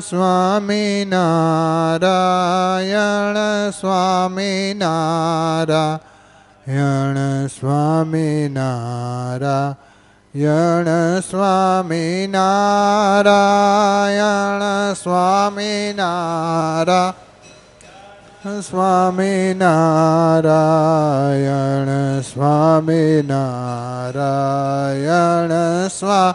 સ્વામી નારાયણ સ્વામી નારાયણ સ્વામી નારાયણ સ્વામી નારાયણ, સ્વામી નારા સ્વામી નારાયણ સ્વામી નારાયણ, સ્વા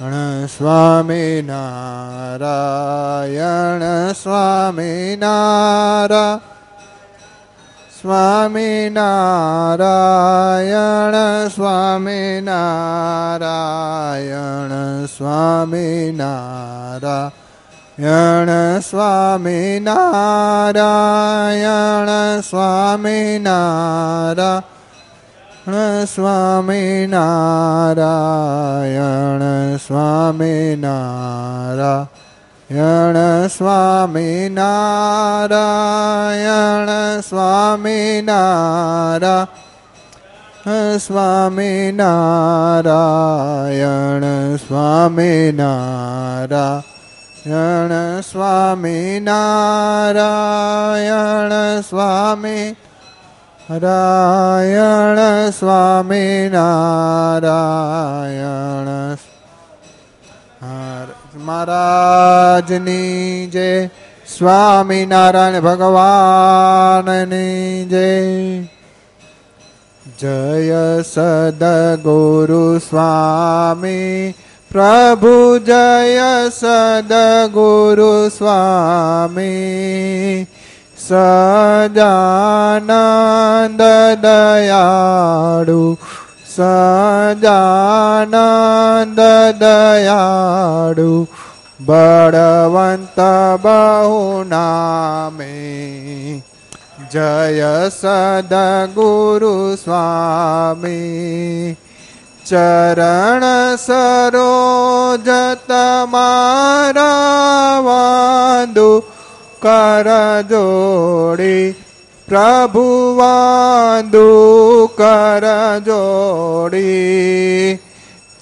ણ સ્વામી નારાયણ, સ્વામી નારા સ્વામી નારાયણ સ્વામી નારાયણ સ્વામી નારાયણ સ્વામી નારાયણ, સ્વામી નારા સ્વામી નારાયણ સ્વામી નારાયણ સ્વામી નારાયણ સ્વામી નારાયણ સ્વામી નારાયણ સ્વામી સ્વામી સ્વામિનારાયણ મહારાજની જય સ્વામિનારાયણ ભગવાનની જય. જય સદગુરુ સ્વામી પ્રભુ જય સદગુરુ સ્વામી સજાનંદ દયાળુ સજાનંદ દયાળુ બળવંત બહુ નામે જય સદગુરુ સ્વામી ચરણ સરોજ તમારા વાંદુ કર જોડી પ્રભુ વાંદુ કર જોડી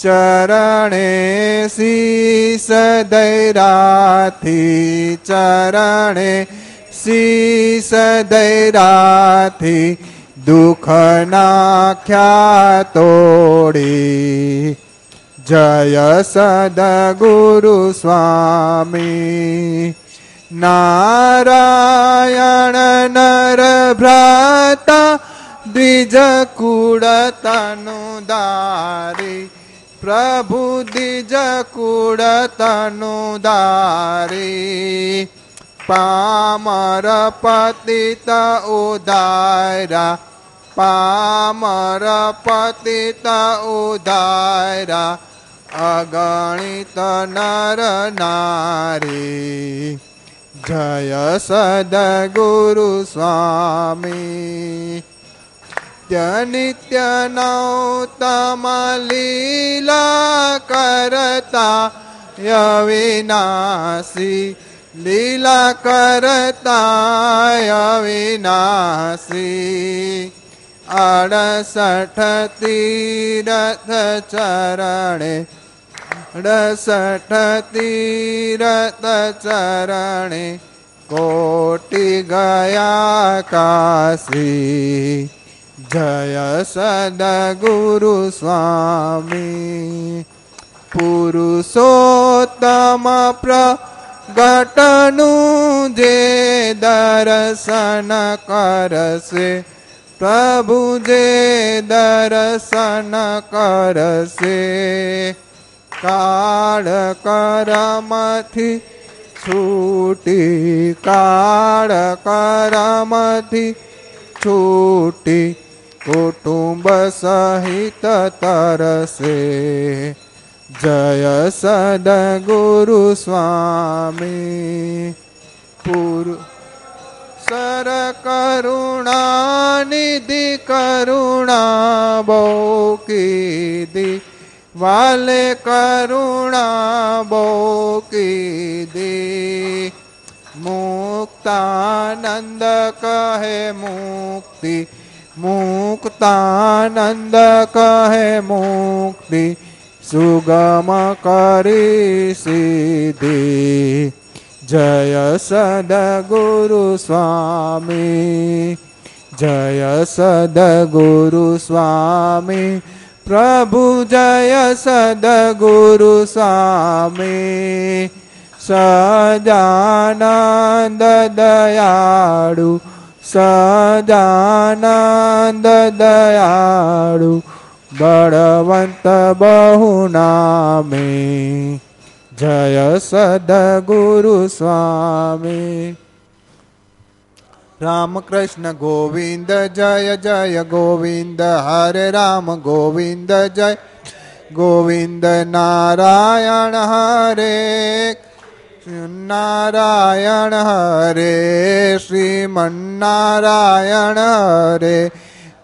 ચરણે શીસ દૈરાથી ચરણે શીસ દૈરાથી દુઃખ નાખ્યા તોડી જય સદગુરુ સ્વામી નારાયણ નર ભ્રાતા દ્વિજ કુળતનુ દારી. પ્રભુ દ્વિજ કુળતનુ દારી. પામર પતિત ઉદારા પામર પતિત ઉદારા અગણિત નર નારી. जय सदगुरु स्वामीत्य नित्य नौ तम लीला करता य अडसठ तीरथ चरणे અડસઠ તીરત ચરણે કોટી ગયા કાશી જય સદગુરુ સ્વામી પુરુષોત્તમ પ્રગટનું જે દર્શન કરશે પ્રભુ જે દર્શન કરશે કાળ કરમથી છૂટી, કાળ કરમથી છૂટી, કુટુંબ સહિત તરસે. જય સદ ગુરુ સ્વામી. પૂર સર કરુણા નિધિ કરુણા બહુ કીધી. વાલે કરુણા બહુ કીધી મુક્તાનંદ કહે મુક્તિ, મુક્તાનંદ કહે મુક્તિ, સુગમ કરી सद જય स्वामी સ્વામી, જય गुरु સ્વામી પ્રભુ જય સદગુરુ સ્વામી. સજાનંદ દયાળુ સજાનંદ દયાળુ બળવંત બહુ નામે. જય સદગુરુ સ્વામી. રામકૃષ્ણ ગોવિંદ, જય જય ગોવિંદ, હરે રામ ગોવિંદ, જય. ગોવિંદ નારાયણ હરે નારાયણ હરે, શ્રીમન્નારાયણ હરે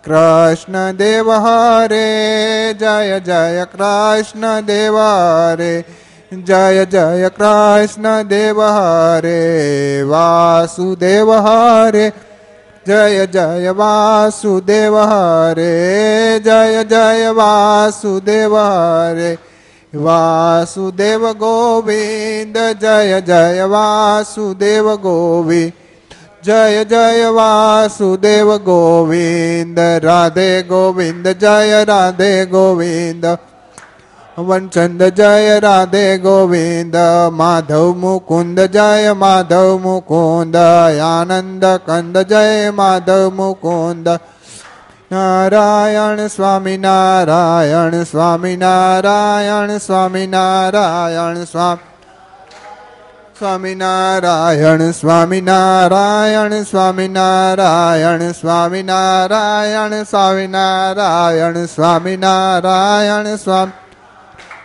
કૃષ્ણ દેવ હરે, જય જય કૃષ્ણ દેવ હરે. જય જય કૃષ્ણ દેવ હરે વાસુદેવ હરે જય જય વાસુદેવ હરે જય જય વાસુદેવ હરે વાસુદેવ ગોવિંદ જય જય વાસુદેવ ગોવિંદ જય જય વાસુદેવ ગોવિંદ રાધે ગોવિંદ જય રાધે ગોવિંદ વનચંદ જય રાધે ગોવિંદ માધવ મુકુંદ જય માધવ મુકુંદ આનંદ કંદ જય માધવ મુકુંદ નારાયણ સ્વામી નારાયણ સ્વામી નારાયણ સ્વામી નારાયણ સ્વામી સ્વામિનારાયણ સ્વામિનારાયણ સ્વામિનારાયણ સ્વામિનારાયણ સ્વામિનારાયણ સ્વામિનારાયણ સ્વામી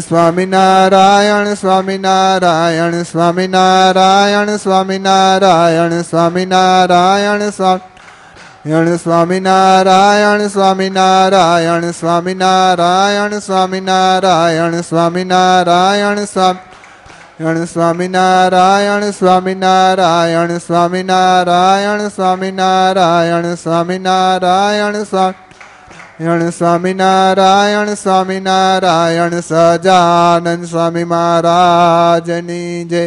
સ્વામિનારાયણ સ્વામી નારાયણ સ્વામી નારાયણ સ્વામી સ્વામિનારાયણ સ્વામિનારાયણ સ્વામિનારાયણ સ્વામિનારાયણ સ્વામિનારાયણ સ્વામી યણ સ્વામિનારાયણ સ્વામિનારાયણ સ્વામિનારાયણ સ્વામિનારાયણ સ્વામિનારાયણ સ્વામી સ્વામિનારાયણ સ્વામિનારાયણ સજાનંદ સ્વામી મહારાજની જય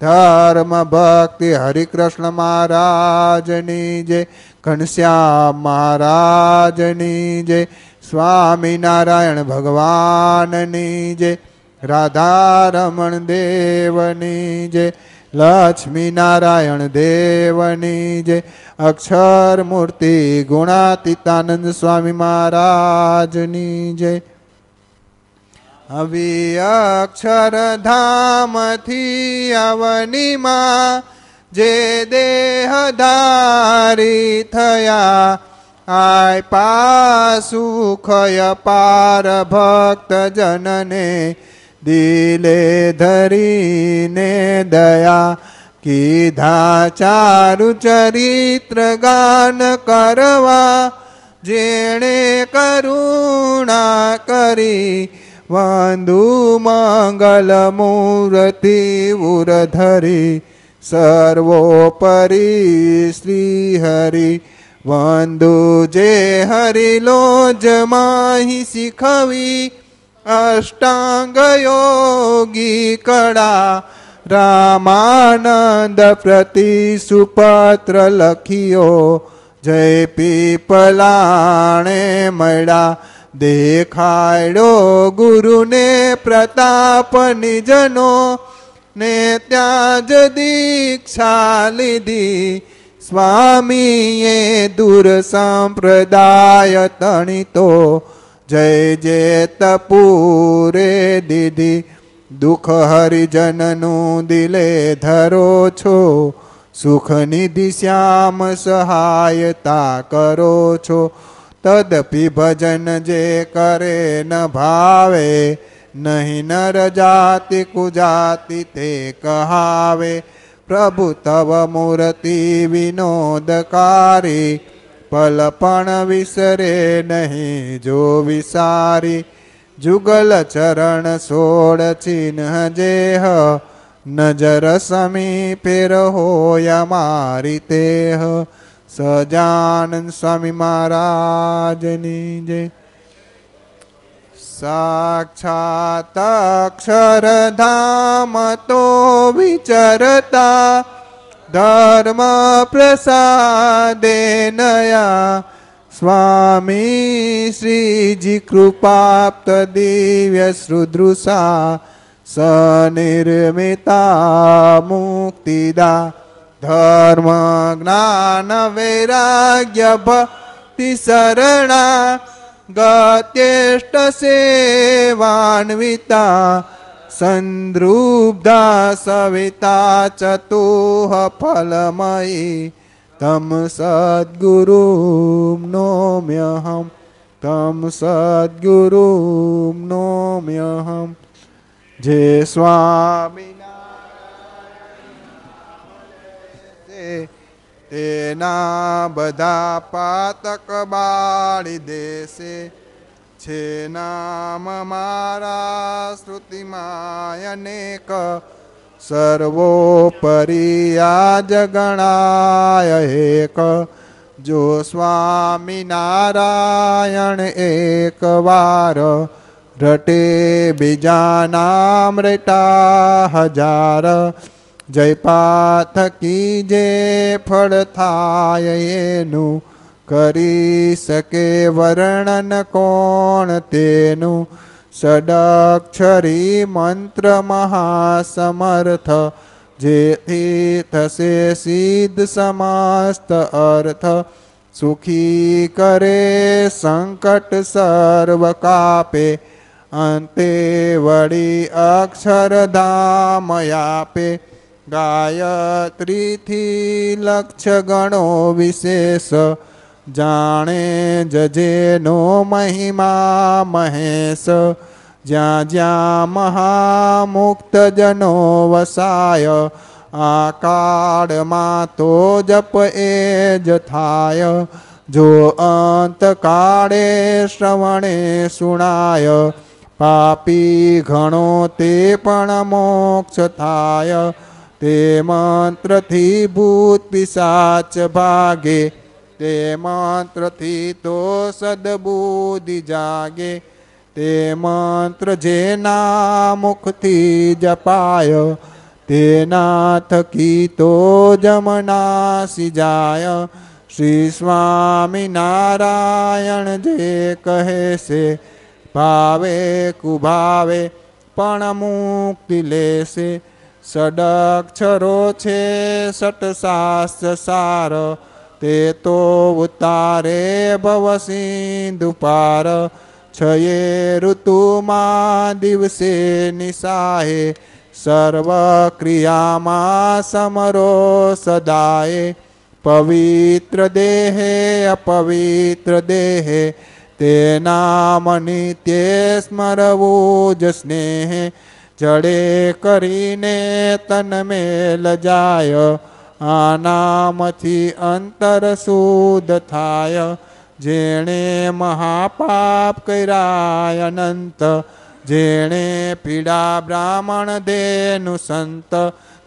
ધર્મ ભક્તિ હરિકૃષ્ણ મહારાજની જય ઘનશ્યામ મહારાજની જય સ્વામિનારાયણ ભગવાનની જય રાધારમણ દેવની જય લક્ષ્મી નારાયણ દેવની જય. અક્ષર મૂર્તિ ગુણાતીતાનંદ સ્વામી મહારાજની જય. હવે અક્ષરધામથી અવનીમાં જે દેહધારી થયા, આય પાસુખય પાર ભક્ત જનને દિલે ધરીને દયા કીધા ચારુ ચરિત્ર ગાન કરવા જેણે કરુણા કરી વાંધુ મંગલ મૂર્તિ ઉરધરી સર્વોપરી શ્રી હરિ વાંધુ જે હરિલો માહી શીખવી અષ્ટાંગ યોગી કળા રામાનંદ પ્રતિ સુપત્ર લખ્યો જય પીપલાણે મળ્યા દેખાડ્યો ગુરુને પ્રતાપ નિજનો ને ત્યાં જ દીક્ષા લીધી સ્વામીએ દૂર સંપ્રદાય તણિતો જય જે તપૂરે દીધી દુઃખ હરિજનનું દિલે ધરો છો. સુખ નિધિ શ્યામ સહાયતા કરો છો. તદપી ભજન જે કરે ન ભાવે, નહીં નર જાતિ કુજાતિ તે કહાવે. પ્રભુ તવ મૂર્તિ વિનોદકારી પલ પણ વિસરે નહીં જો વિસારી. જુગલ ચરણ સોળ ચિહ્ન જેહ. નજર સમીપે હોય મારી તેહ. સજાનંદ સ્વામી મહારાજની જય સાક્ષાત અક્ષરધામ તો વિચરતા ધર્મ પ્રસાદે નયા સ્વામી શ્રીજી કૃપાપ્ત દિવ્ય શ્રુદૃષા સનિર્મિતા મુક્તિદા ધર્મ જ્ઞાન વૈરાગ્ય ભક્તિ શરણા ગત્યેષ્ટ સેવાન્વિતા સંદ્રુબ્ધા સવિતા ચતુઃ ફલમયી તમ સદ્ગુરુ નોમ્યહમ તમ સદ્ગુરુ નોમ્યહમ જે સ્વામી તેના બધા પાતક બાળી દેશે છે નામ મારા શ્રુતિમાં અનેક સર્વોપરી આજ ગણાય એક. જો સ્વામિનારાયણ એક વાર રટે બીજા નામ રેટા હજાર. જય પાથકી જે ફળ થાય એનું કરી શકે વર્ણન કોણ તેનું? સડાક્ષરી મંત્ર મહાસમર્થ, જેથી થશે સિદ્ધ સમાસ્ત અર્થ. સુખી કરે સંકટ સર્વ કાપે, અંતે વળી અક્ષરધામ આપે ગાયત્રીથી લક્ષ ગણો વિશેષ જાણે જજેનો મહિમા મહેશ. જ્યાં જ્યાં મહામુક્ત જનો વસાય, આ કાળમાં તો જપ એ જ થાય. જો અંત કાળે શ્રવણે સુણાય, પાપી ઘણો તે પણ મોક્ષ થાય. તે મંત્રથી ભૂત પિશાચ ભાગે તે મંત્રથી તો સદબુદ્ધિ જાગે. તે મંત્ર જેના મુખથી જપાય તેના થકી તો જમનાસી જાય. શ્રી સ્વામિનારાયણ જે કહે છે, ભાવે કુભાવે, પણ મુક્તિ લેશે. સડક છરો છે સટશાસ્ત્ર સાર. તે તો ઉતારે ભવ સિંધુ પાર. છયે ઋતુમાં દિવસે નિશાહે સર્વ ક્રિયામાં સમરો સદાય. પવિત્ર દેહે, અપવિત્ર દેહે. તેના નિત્ય સ્મરવું જ સ્નેહ. જડે કરીને તન મેલ જાય. આનામથી અંતર શુદ્ધ થાય. જેણે મહાપાપ કર્યા અનંત, જેણે પીડા બ્રાહ્મણ દેનું સંત,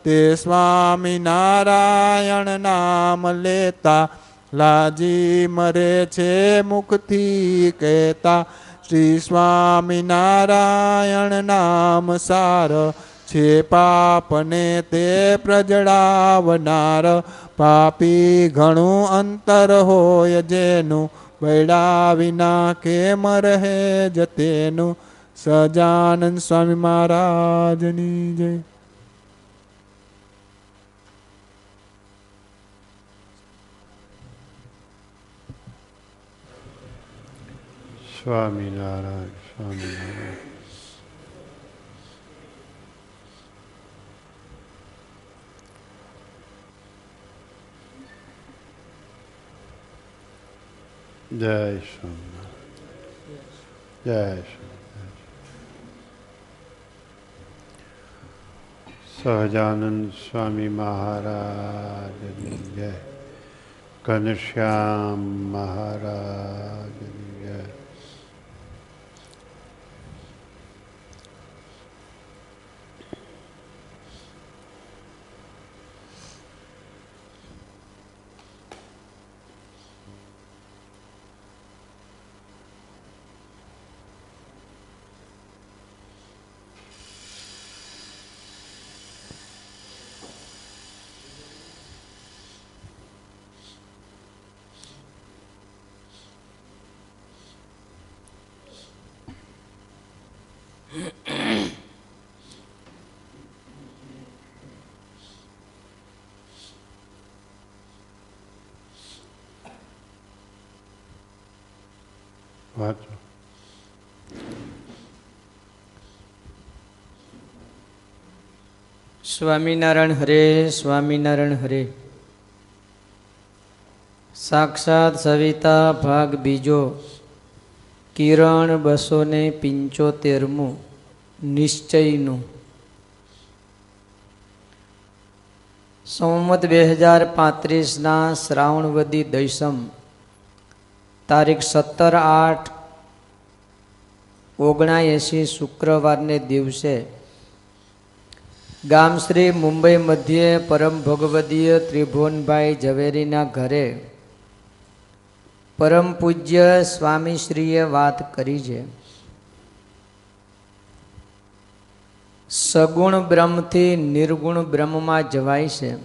તે સ્વામિનારાયણ નામ લેતા, લાજી મરે છે મુખથી કહેતા, શ્રી સ્વામિનારાયણ નામ સાર છે પાપને તે પ્રજડાવનાર પાપી ઘણું અંતર હોય જેનું બૈડા વિના કેમ રહે જતેનું સજાનંદ સ્વામી મહારાજની જય. સ્વામિનારાયણ સ્વામિનારાયણ. જય સ્વામિનારાયણ જય સ્વામિનારાયણ સહજાનંદ સ્વામી મહારાજની જય ઘનશ્યામ મહારાજની જય વાંચો સ્વામિનારાયણ હરે સ્વામિનારાયણ હરે. સાક્ષાત સવિતા ભાગ બીજો. કિરણ બસો ને પિંચોતેરમું. નિશ્ચયનું. સંમત બે હજાર પાંત્રીસના શ્રાવણવદી દૈસમ તારીખ સત્તર આઠ ઓગણાએંસી શુક્રવારને દિવસે ગામ શ્રી મુંબઈ મધ્યે પરમ ભગવદીય ત્રિભુવનભાઈ ઝવેરીના ઘરે પરમ પૂજ્ય સ્વામીશ્રીએ વાત કરી છે. સગુણ બ્રહ્મથી નિર્ગુણ બ્રહ્મમાં જવાય છે.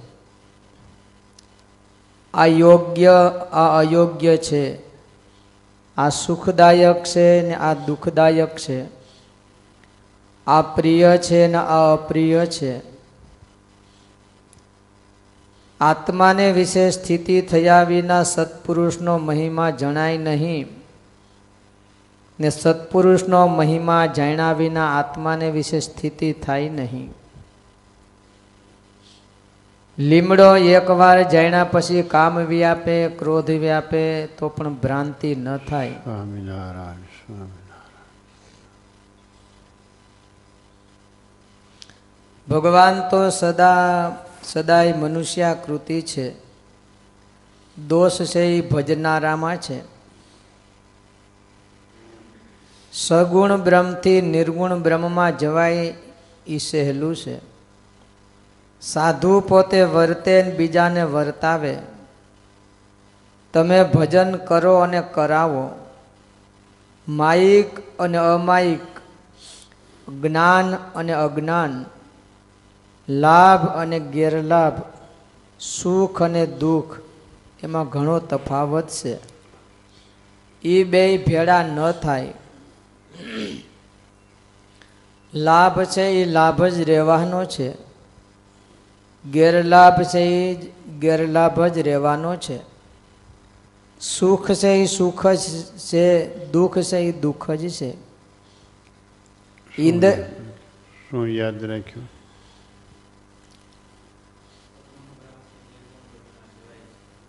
આ યોગ્ય, આ અયોગ્ય છે. આ સુખદાયક છે ને આ દુઃખદાયક છે. આ પ્રિય છે ને આ અપ્રિય છે. આત્માને વિશે સ્થિતિ થયા વિના સત્પુરુષનો મહિમા જણાય નહીં. ને સત્પુરુષનો મહિમા જાણ્યા વિના આત્માને વિશે સ્થિતિ થાય નહીં. લીમડો એકવાર જાણ્યા પછી કામ વ્યાપે, ક્રોધ વ્યાપે, તો પણ ભ્રાંતિ ન થાય સ્વામિનારાયણ સ્વામિનારાયણ ભગવાન તો સદા સદાય મનુષ્યાકૃતિ છે. દોષ છે એ ભજનારામાં છે. સગુણ બ્રહ્મથી નિર્ગુણ બ્રહ્મમાં જવાય એ સહેલું છે. સાધુ પોતે વર્તે બીજાને વર્તાવે. તમે ભજન કરો અને કરાવો. માયિક અને અમાયિક, જ્ઞાન અને અજ્ઞાન. લાભ અને ગેરલાભ, સુખ અને દુઃખ, એમાં ઘણો તફાવત છે. એ બે ભેળા ન થાય. લાભ છે એ લાભ જ રહેવાનો છે. ગેરલાભ છે એ ગેરલાભ જ રહેવાનો છે. સુખ છે એ સુખ જ છે, દુઃખ છે એ દુઃખ જ છે. ઇન્દ્ર શું યાદ રાખ્યું?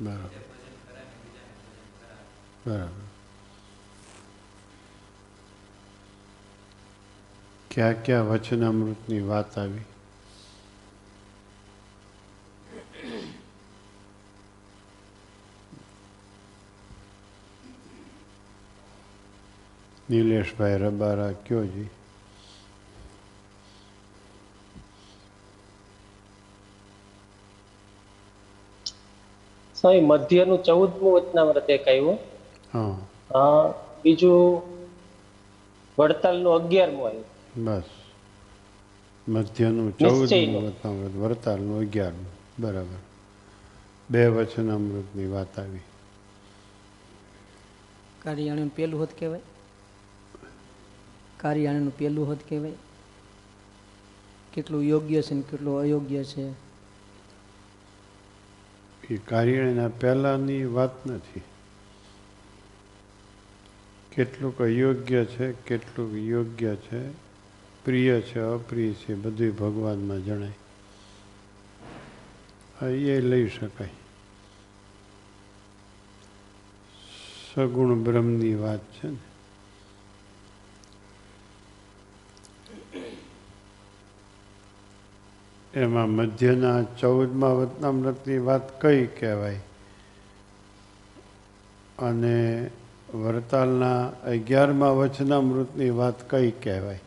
બરાબર બરાબર ક્યાં ક્યાં વચનામૃતની વાત આવી નિલેશભાઈ રબારા કયો જી સ્વામી મધ્યનું ચૌદમું વચનામૃત એક આવ્યું. બીજું વડતાલનું અગિયારમું આવ્યું. બસ. મધ્યનું ચૌદમું વચનામૃત વડતાલનું અગિયારમું. બરાબર. બે વચનામૃતની વાત આવી. કારિયાણીનું પેલું હોત કહેવાય? કારિયાણીનું પેલું હોત કહેવાય? કેટલું યોગ્ય છે ને કેટલું અયોગ્ય છે? એ કાર્યના પહેલાંની વાત નથી. કેટલુંક અયોગ્ય છે, કેટલુંક યોગ્ય છે, પ્રિય છે, અપ્રિય છે બધું ભગવાનમાં જણાય. એ લઈ શકાય. સગુણ બ્રહ્મની વાત છે ને. એમાં મધ્યના ચૌદમા વતનામૃતની વાત કઈ કહેવાય? અને વરતાલના અગિયારમાં વચનામૃતની વાત કઈ કહેવાય?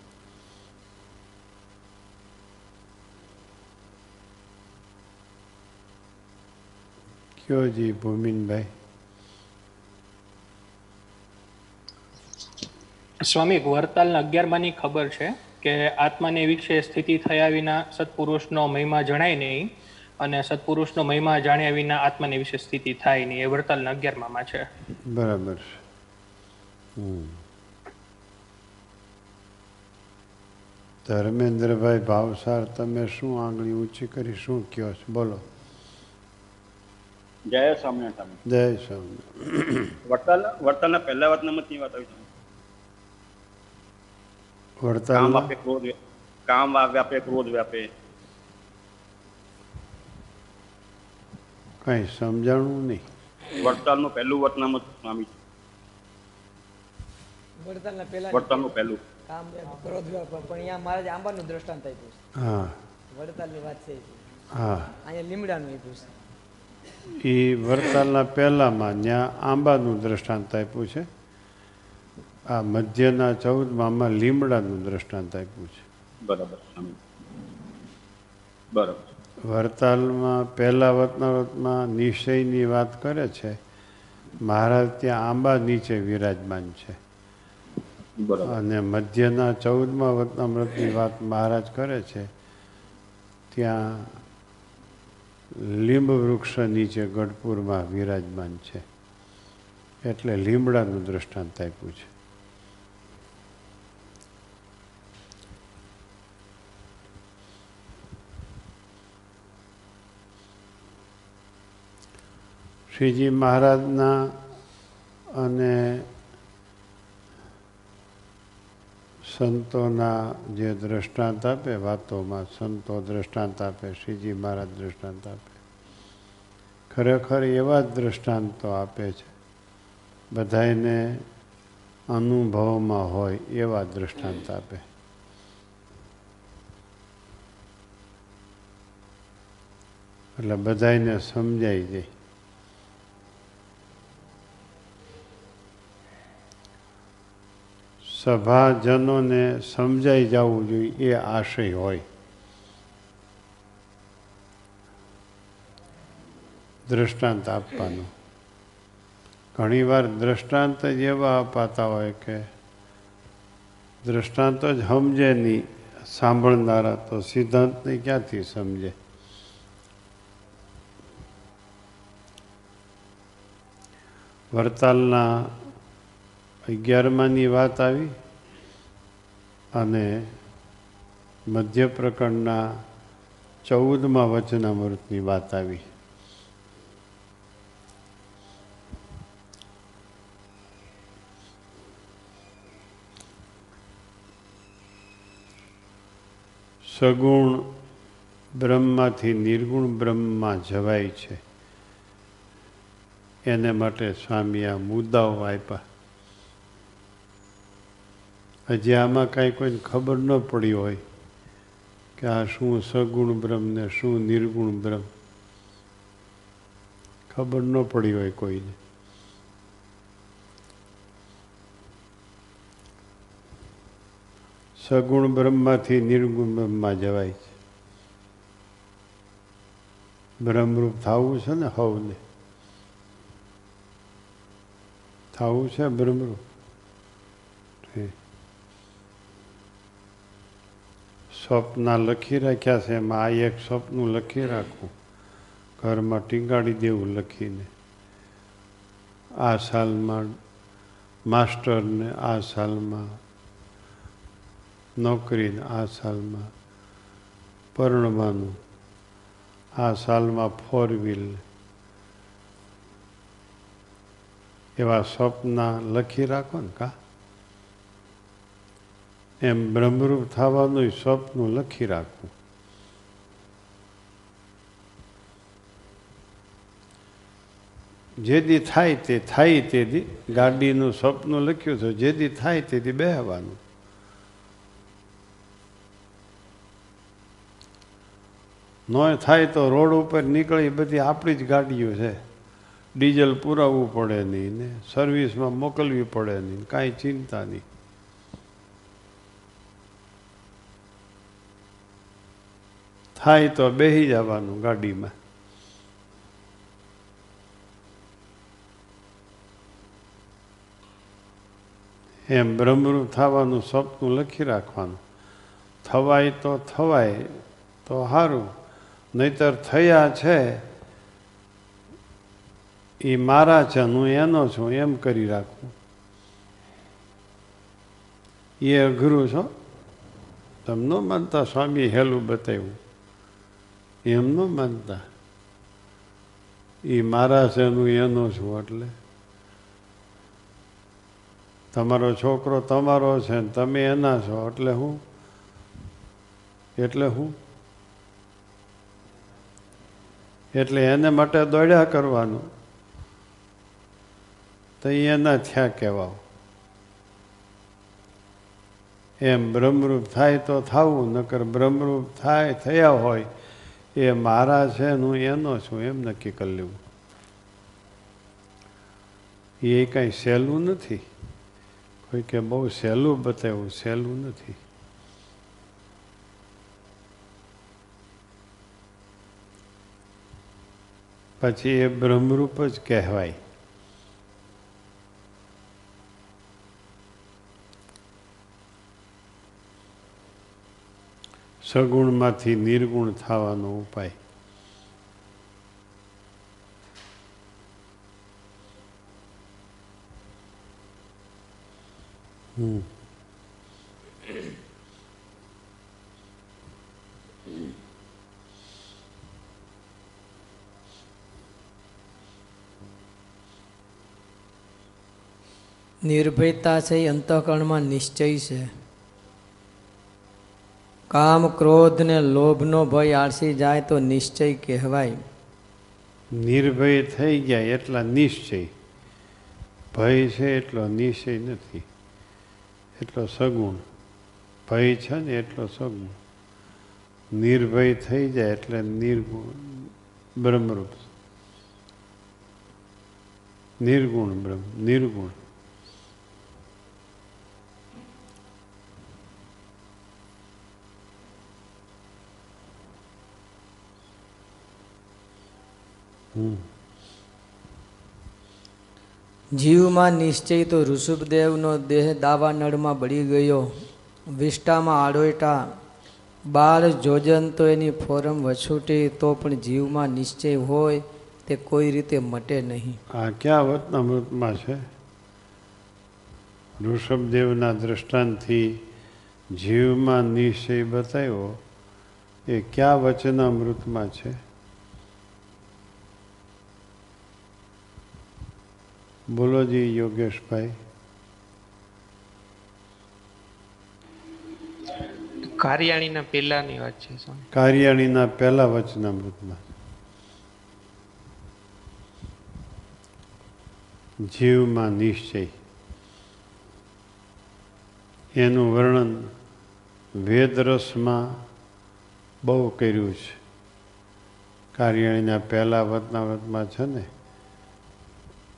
કયો જી ભૂમિનભાઈ? સ્વામી, વરતાલના અગિયારમાંની ખબર છે. કે આત્માને વિશે સ્થિતિ થયા વિના સત્પુરુષનો મહિમા જણાય નહીં અને સત્પુરુષનો મહિમા જાણ્યા વિના આત્માને વિશે સ્થિતિ થાય નહીં. એ વરતાલના અગિયારમાં છે. બરાબર છે. હમ. ધર્મેન્દ્રભાઈ ભાવસાર તમે શું આંગળી ઊંચી કરી શું કયો છો? બોલો. જય સ્વામિનારાયણ સ્વામી જય સ્વામિનારાયણ. વડતાલ વડતાલના પહેલા વતનામતની વાત આવી છે. કામ વડતાલ આપે ક્રોધ કામ વ્યાપે ક્રોધ વ્યાપે. કઈ સમજાણું નહીં. વડતાલનું પહેલું જ સ્વામી છે. વડતાલના પહેલા વડતાલનું પહેલું. કામ ક્રોધ પણ અહીંયા મહારાજ આંબાનું દ્રષ્ટાંત આપ્યું છે. હા. વડતાલની વાત છે હા. અહીંયા લીમડાનું આપ્યું છે. એ વરતાલના પહેલામાં ત્યાં આંબાનું દ્રષ્ટાંત આપ્યું છે. આ મધ્યના ચૌદમાં લીમડાનું દ્રષ્ટાંત આપ્યું છે. બરાબર. બરાબર. વરતાલમાં પહેલા વતનાવતમાં નિશ્ચયની વાત કરે છે મહારાજ ત્યાં આંબા નીચે વિરાજમાન છે. અને મધ્યના ચૌદમાં વતનામૃતની વાત મહારાજ કરે છે ત્યાં લીંબ વૃક્ષ નીચે ગઢપુરમાં વિરાજમાન છે. એટલે લીમડાનું દ્રષ્ટાંત આપ્યું છે. શ્રીજી મહારાજના અને સંતોના જે દ્રષ્ટાંત આપે, વાતોમાં સંતો દ્રષ્ટાંત આપે, શ્રીજી મહારાજ દ્રષ્ટાંત આપે. ખરેખર એવા જ દ્રષ્ટાંતો આપે છે. બધાને અનુભવમાં હોય એવા દ્રષ્ટાંત આપે. એટલે બધાને સમજાઈ જાય. સભાજનોને સમજાઈ જવું જોઈએ, એ આશય હોય. દ્રષ્ટાંત આપવાનું. ઘણીવાર દ્રષ્ટાંત જ એવા અપાતા હોય કે દ્રષ્ટાંત જ સમજે નહીં, સાંભળનારા તો સિદ્ધાંતને ક્યાંથી સમજે? વરતાલના અગિયારમાની વાત આવી અને મધ્ય પ્રકરણના ચૌદમાં વચનામૃતની વાત આવી. સગુણ બ્રહ્મમાંથી નિર્ગુણ બ્રહ્મમાં જવાય છે. એને માટે સ્વામી આ મુદ્દાઓ આપ્યા. હજી આમાં કાંઈ કોઈને ખબર ન પડી હોય કે આ શું સગુણ બ્રહ્મ ને શું નિર્ગુણ બ્રહ્મ. ખબર ન પડી હોય કોઈને. સગુણ બ્રહ્મમાંથી નિર્ગુણ બ્રહ્મમાં જવાય છે. બ્રહ્મરૂપ થવું છે ને હવને. થવું છે બ્રહ્મરૂપ. સ્વપ્ના લખી રાખ્યા છે એમાં આ એક સ્વપ્નું લખી રાખવું ઘરમાં ટીંગાડી દેવું લખીને. આ સાલમાં માસ્ટરને આ સાલમાં, નોકરીને આ સાલમાં, પરણવાનું, આ સાલમાં ફોર વ્હીલ. એવા સ્વપ્ના લખી રાખો ને કા? એમ બ્રહ્મરૂપ થવાનું સ્વપ્ન લખી રાખવું. જેદી થાય તે થાય તે દી ગાડીનું સ્વપ્ન લખ્યું છે, જેદી થાય તેથી બેહવાનું. ન થાય તો રોડ ઉપર નીકળી બધી આપણી જ ગાડીઓ છે. ડીઝલ પુરાવવું પડે નહીં ને, સર્વિસમાં મોકલવી પડે નહીં, કાંઈ ચિંતા નહીં. થાય તો બેસી જવાનું ગાડીમાં. એમ બ્રહ્મરૂપ થવાનું સપનું લખી રાખવાનું. થવાય તો થવાય, તો સારું નહીતર થયા છે, એ મારા છે, હું એનો છું, એમ કરી રાખવું. એ અઘરું છો? તમ ન માનતા સ્વામી હેલું બતાવ્યું. એમ ન માનતા. એ મારા છે હું એનો છું એટલે. તમારો છોકરો તમારો છે ને તમે એના છો એટલે હું? એટલે હું? એટલે એને માટે દોડ્યા કરવાનું. તો એના થયા કહેવાઓ. એમ બ્રહ્મરૂપ થાય તો થવું, નકર બ્રહ્મરૂપ થાય થયા હોય એ મારા છે હું એનો છું, એમ નક્કી કરી લેવું. એ કાંઈ સહેલું નથી. કોઈ કે બહુ સહેલું બતાવ્યું, સહેલું નથી. પછી એ બ્રહ્મરૂપ જ કહેવાય. સગુણમાંથી નિર્ગુણ થવાનો ઉપાય. હમ. નિર્ભયતા છે એ અંતઃકરણમાં નિશ્ચય છે. કામ ક્રોધ ને લોભનો ભય આળસી જાય તો નિશ્ચય કહેવાય. નિર્ભય થઈ ગયા એટલા નિશ્ચય. ભય છે એટલો નિશ્ચય નથી. એટલો સગુણ. ભય છે ને એટલો સગુણ. નિર્ભય થઈ જાય એટલે નિર્ગુણ. બ્રહ્મરૂપ. નિર્ગુણ બ્રહ્મ, નિર્ગુણ. જીવમાં નિશ્ચય તો ઋષભદેવનો દેહ દાવાનળમાં બળી ગયો. વિષ્ટામાં આડોયટા. બાળ જોજન તો એની ફોરમ વછૂટી તો પણ જીવમાં નિશ્ચય હોય તે કોઈ રીતે મટે નહીં. આ ક્યાં વતનામૃતમાં છે? ઋષભદેવના દ્રષ્ટાંતથી જીવમાં નિશ્ચય બતાવ્યો. એ ક્યાં વચનામૃતમાં છે? બોલો જી યોગેશભાઈ. કાર્યાણીના પહેલાની વાત છે કાર્યાણીના પહેલા વચનામૃતમાં જીવમાં નિશ્ચય. એનું વર્ણન વેદરસમાં બહુ કર્યું છે. કાર્યાણીના પહેલા વતનાવતમાં છે ને?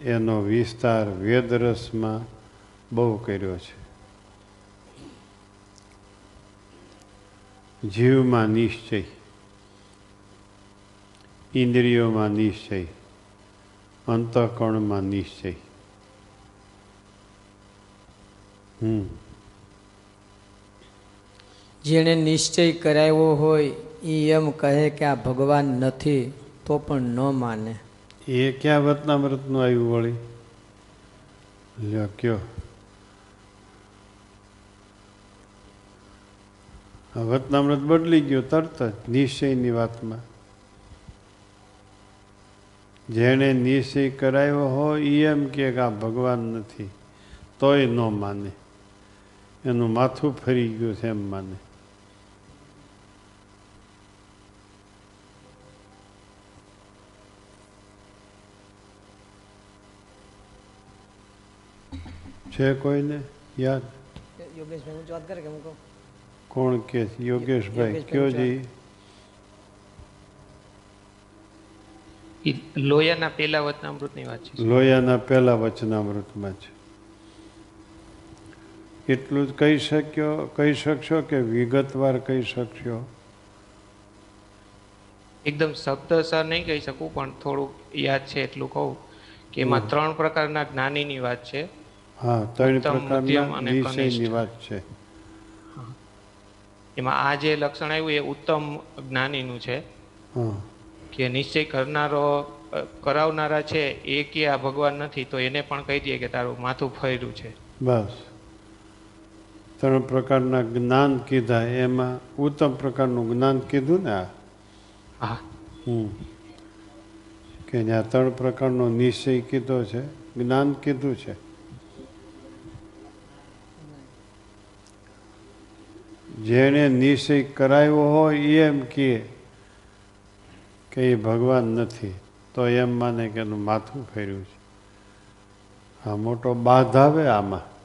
એનો વિસ્તાર વેદરસમાં બહુ કર્યો છે. જીવમાં નિશ્ચય, ઇન્દ્રિયોમાં નિશ્ચય, અંતઃકરણમાં નિશ્ચય. હમ. જેણે નિશ્ચય કરાવ્યો હોય એ એમ કહે કે આ ભગવાન નથી, તો પણ ન માને. એ ક્યાં વતનામૃતનું આવ્યું વળી? લ્યો, કયો? વતનામૃત બદલી ગયું તરત જ નિશ્ચયની વાતમાં. જેણે નિશ્ચય કરાવ્યો હોય એમ કે આ ભગવાન નથી, તોય ન માને. એનું માથું ફરી ગયું છે એમ માને. છે કોઈને યાદ? યોગેશભાઈ હું વાત કરે કે હું કહું? કોણ કે યોગેશભાઈ કયો જી લોયાના પહેલા વચનામૃતની વાત છે. લોયાના પહેલા વચનામૃતમાં છે. એટલું જ કહી શક્યો કહી શકશો કે વિગતવાર કહી શકશો? એકદમ શબ્દસર નહીં કહી શકું પણ થોડુંક યાદ છે એટલું કહું કે એમાં ત્રણ પ્રકારના જ્ઞાનીની વાત છે. હા ત્રણ પ્રકારના અને નિશ્ચયની વાત છે. એમાં આ જે લક્ષણ આવ્યું એ ઉત્તમ જ્ઞાનીનું છે. કે નિશ્ચય કરનારો કરાવનારા છે એ કે આ ભગવાન નથી તો એને પણ કહી દઈએ કે તારું માથું ફર્યું છે. બસ. ત્રણ પ્રકારના જ્ઞાન કીધા. એમાં ઉત્તમ પ્રકારનું જ્ઞાન કીધું ને આ? હા. હમ. કે જ્યાં ત્રણ પ્રકારનો નિશ્ચય કીધો છે જ્ઞાન કીધું છે. જેણે નિશ્ચય કરાવ્યો હોય એમ કહે કે એ ભગવાન નથી, તો એમ માને કે એનું માથું ફેર્યું છે. આ મોટો બાધ આવે આમાં.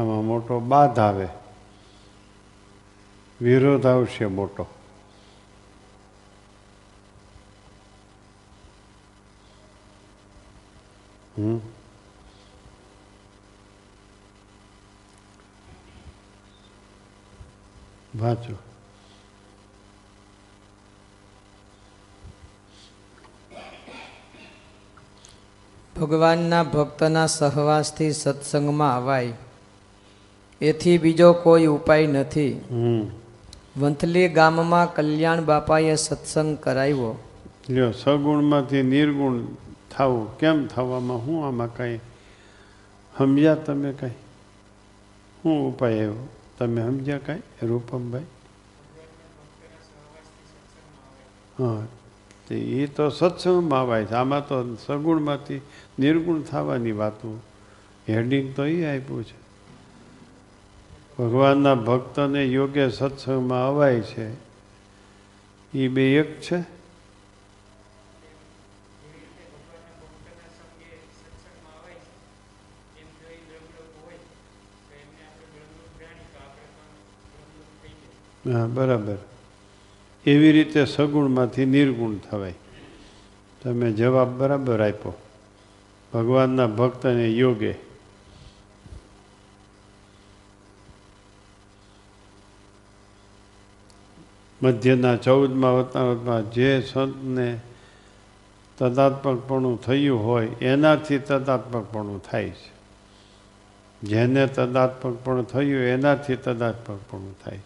આમાં મોટો બાધ આવે. વિરોધ આવશે મોટો. હમ? વાંચો ભગવાનના ભક્તના સહવાસથી સત્સંગમાં અવાય. એથી બીજો કોઈ ઉપાય નથી. વંથલી ગામમાં કલ્યાણ બાપાએ સત્સંગ કરાવ્યો. લ્યો સગુણમાંથી નિર્ગુણ થવું કેમ થવામાં? હું આમાં કાંઈ સમજ્યા તમે કાંઈ? શું ઉપાય એવો તમે સમજ્યા કાંઈ? રૂપમભાઈ? હા, તે એ તો સત્સંગમાં આવાય છે. આમાં તો સગુણમાંથી નિર્ગુણ થવાની વાતો. હેડિંગ તો એ આપ્યું છે. ભગવાનના ભક્તને યોગ્ય સત્સંગમાં અવાય છે. એ બે એક છે. હા, બરાબર. એવી રીતે સગુણમાંથી નિર્ગુણ થવાય. તમે જવાબ બરાબર આપ્યો. ભગવાનના ભક્તને યોગે. મધ્યના ચૌદમાં વતનાવતમાં જે સંતને તદાત્મકપણું થયું હોય, એનાથી તદાત્મકપણું થાય છે. જેને તદાત્મકપણું થયું, એનાથી તદાત્મકપણું થાય છે.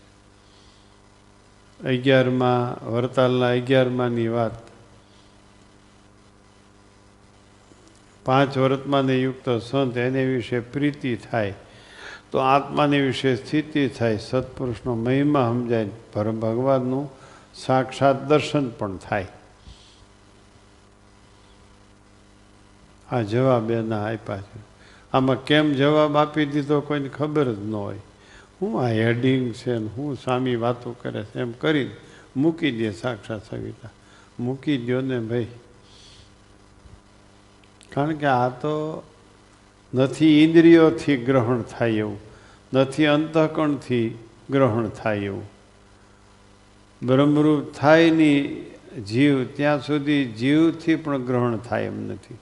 અગિયારમાં વરતાલના અગિયારમાંની વાત. પાંચ વર્તમાને યુક્ત સંત, એને વિશે પ્રીતિ થાય. તો આત્માને વિશે સ્થિતિ થાય. સત્પુરુષનો મહિમા સમજાય. પરમ ભગવાનનું સાક્ષાત દર્શન પણ થાય. આ જવાબ એના આપ્યા છે. આમાં કેમ જવાબ આપી દીધો કોઈને ખબર જ ન હોય. હું આ હેડિંગ છે ને હું સ્વામી વાતો કરે છે એમ કરી મૂકી દે સાક્ષાત સવિતા. મૂકી દો ને ભાઈ. કારણ કે આ તો નથી ઇન્દ્રિયોથી ગ્રહણ થાય એવું. નથી અંતઃકણથી ગ્રહણ થાય એવું. બ્રહ્મરૂપ થાય નહીં જીવ, ત્યાં સુધી જીવથી પણ ગ્રહણ થાય એમ નથી.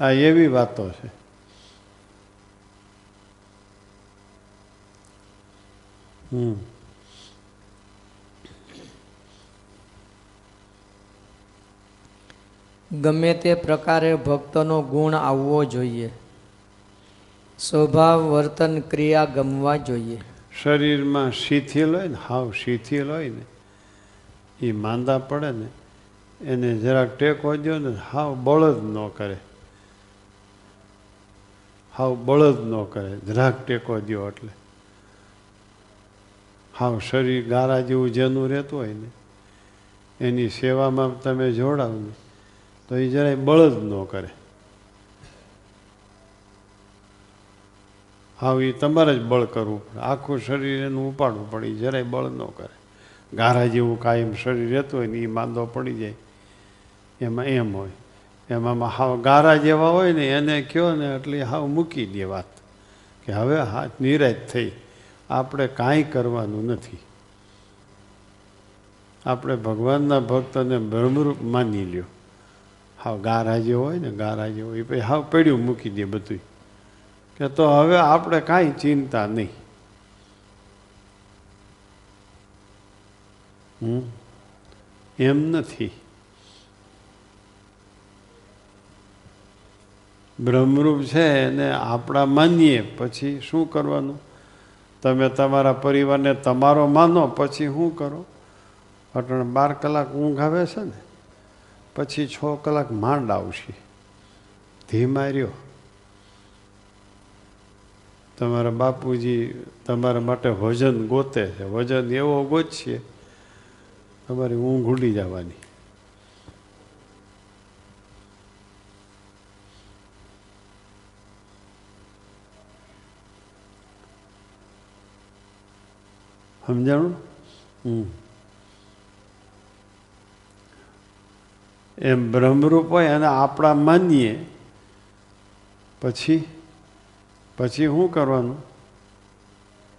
આ એવી વાતો છે. હમ. ગમે તે પ્રકારે ભક્તનો ગુણ આવવો જોઈએ. સ્વભાવ વર્તન ક્રિયા ગમવા જોઈએ. શરીરમાં શિથિલ હોય ને હાવ શિથિલ હોય ને એ માંદા પડે ને એને જરાક ટેકો દો ને હાવ બળદ ન કરે. હાવ બળદ ન કરે જરાક ટેકો દો એટલે. હાવ શરીર ગારા જેવું જેનું રહેતું હોય ને, એની સેવામાં તમે જોડાવ ને, તો એ જરાય બળદ ન કરે. હાવ એ તમારે જ બળ કરવું પડે. આખું શરીર એનું ઉપાડવું પડે એ જરાય બળ ન કરે. ગારા જેવું કાયમ શરીર રહેતું હોય ને એ માંદો પડી જાય. એમાં એમ હોય. એમાં હાવ ગારા જેવા હોય ને એને કહો ને એટલે હાવ મૂકી દે વાત. કે હવે હાથ નિરાશ થઈ. આપણે કાંઈ કરવાનું નથી. આપણે ભગવાનના ભક્તને બ્રહ્મરૂપ માની લ્યો. હાવ ગારા જેવો હોય ને, ગારા જેવો એ પછી હાવ પડ્યું મૂકી દે બધું કે તો હવે આપણે કાંઈ ચિંતા નહીં. એમ નથી. બ્રહ્મરૂપ છે એને આપણા માનીએ, પછી શું કરવાનું? તમે તમારા પરિવારને તમારો માનો, પછી શું કરો? અટણ બાર કલાક ઊંઘ આવે છે ને, પછી છ કલાક માંડ આવશે. ધીમા રહ્યો. તમારા બાપુજી તમારા માટે વજન ગોતે છે. વજન એવો ગોતશે, તમારી ઊંઘ ઉડી જવાની. સમજાણું? એમ બ્રહ્મરૂપ હોય અને આપણા માનીએ. પછી? પછી શું કરવાનું?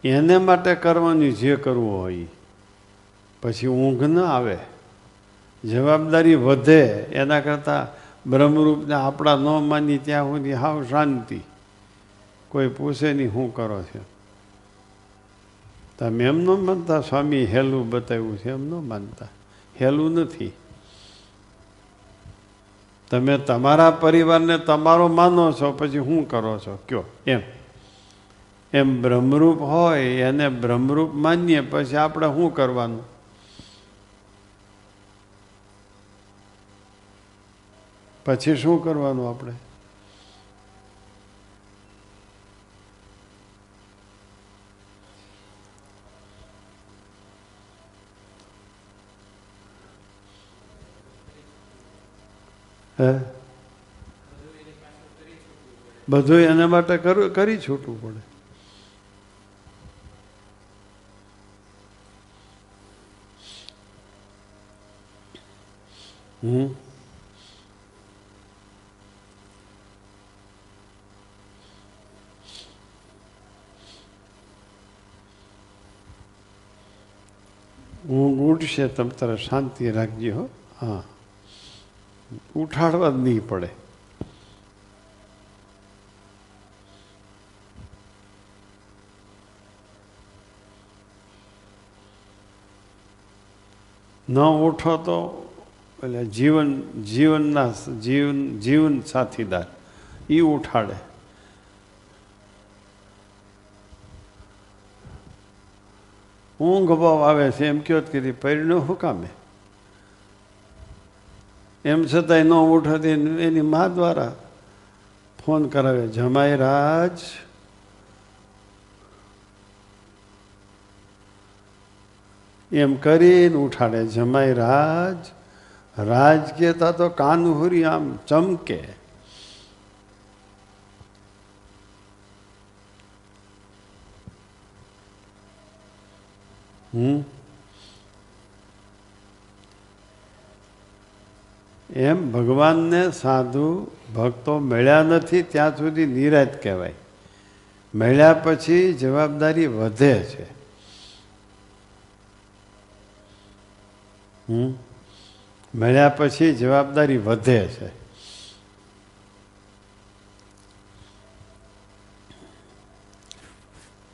એને માટે કરવાનું જે કરવું હોય. પછી ઊંઘ ન આવે. જવાબદારી વધે. એના કરતાં બ્રહ્મરૂપને આપણા ન માની ત્યાં સુધી હાવ શાંતિ. કોઈ પૂછે નહીં શું કરો છો. તમે એમ ન માનતા, સ્વામી હેલું બતાવ્યું છે, એમ ન માનતા. હેલું નથી. તમે તમારા પરિવારને તમારો માનો છો, પછી શું કરો છો? કયો? એમ. એમ બ્રહ્મરૂપ હોય, એને બ્રહ્મરૂપ માનીએ, પછી આપણે શું કરવાનું? પછી શું કરવાનું આપણે? હે? બધું એના માટે કર- છૂટવું પડે. હમ? ઊંઘ ઉઠશે તમે, તારે શાંતિ રાખજો હો. હા. ઉઠાડવા જ નહીં પડે. ન ઉઠો તો એટલે જીવન, જીવનના જીવન જીવન સાથીદાર એ ઉઠાડે. ઊંઘ બહુ આવે છે, એમ કયો જ કીધી પરિણો શું કામે એમ છતાંય ન ઉઠાતી એની મા દ્વારા ફોન કરાવે, જમાઈ રાજ. એમ કરીને ઉઠાડે, જમાઈ રાજ રાજ કહેતા તો કાનહુરી આમ ચમકે. હમ? એમ ભગવાનને સાધુ ભક્તો મળ્યા નથી, ત્યાં સુધી નિરાત કહેવાય. મળ્યા પછી જવાબદારી વધે છે. મળ્યા પછી જવાબદારી વધે છે.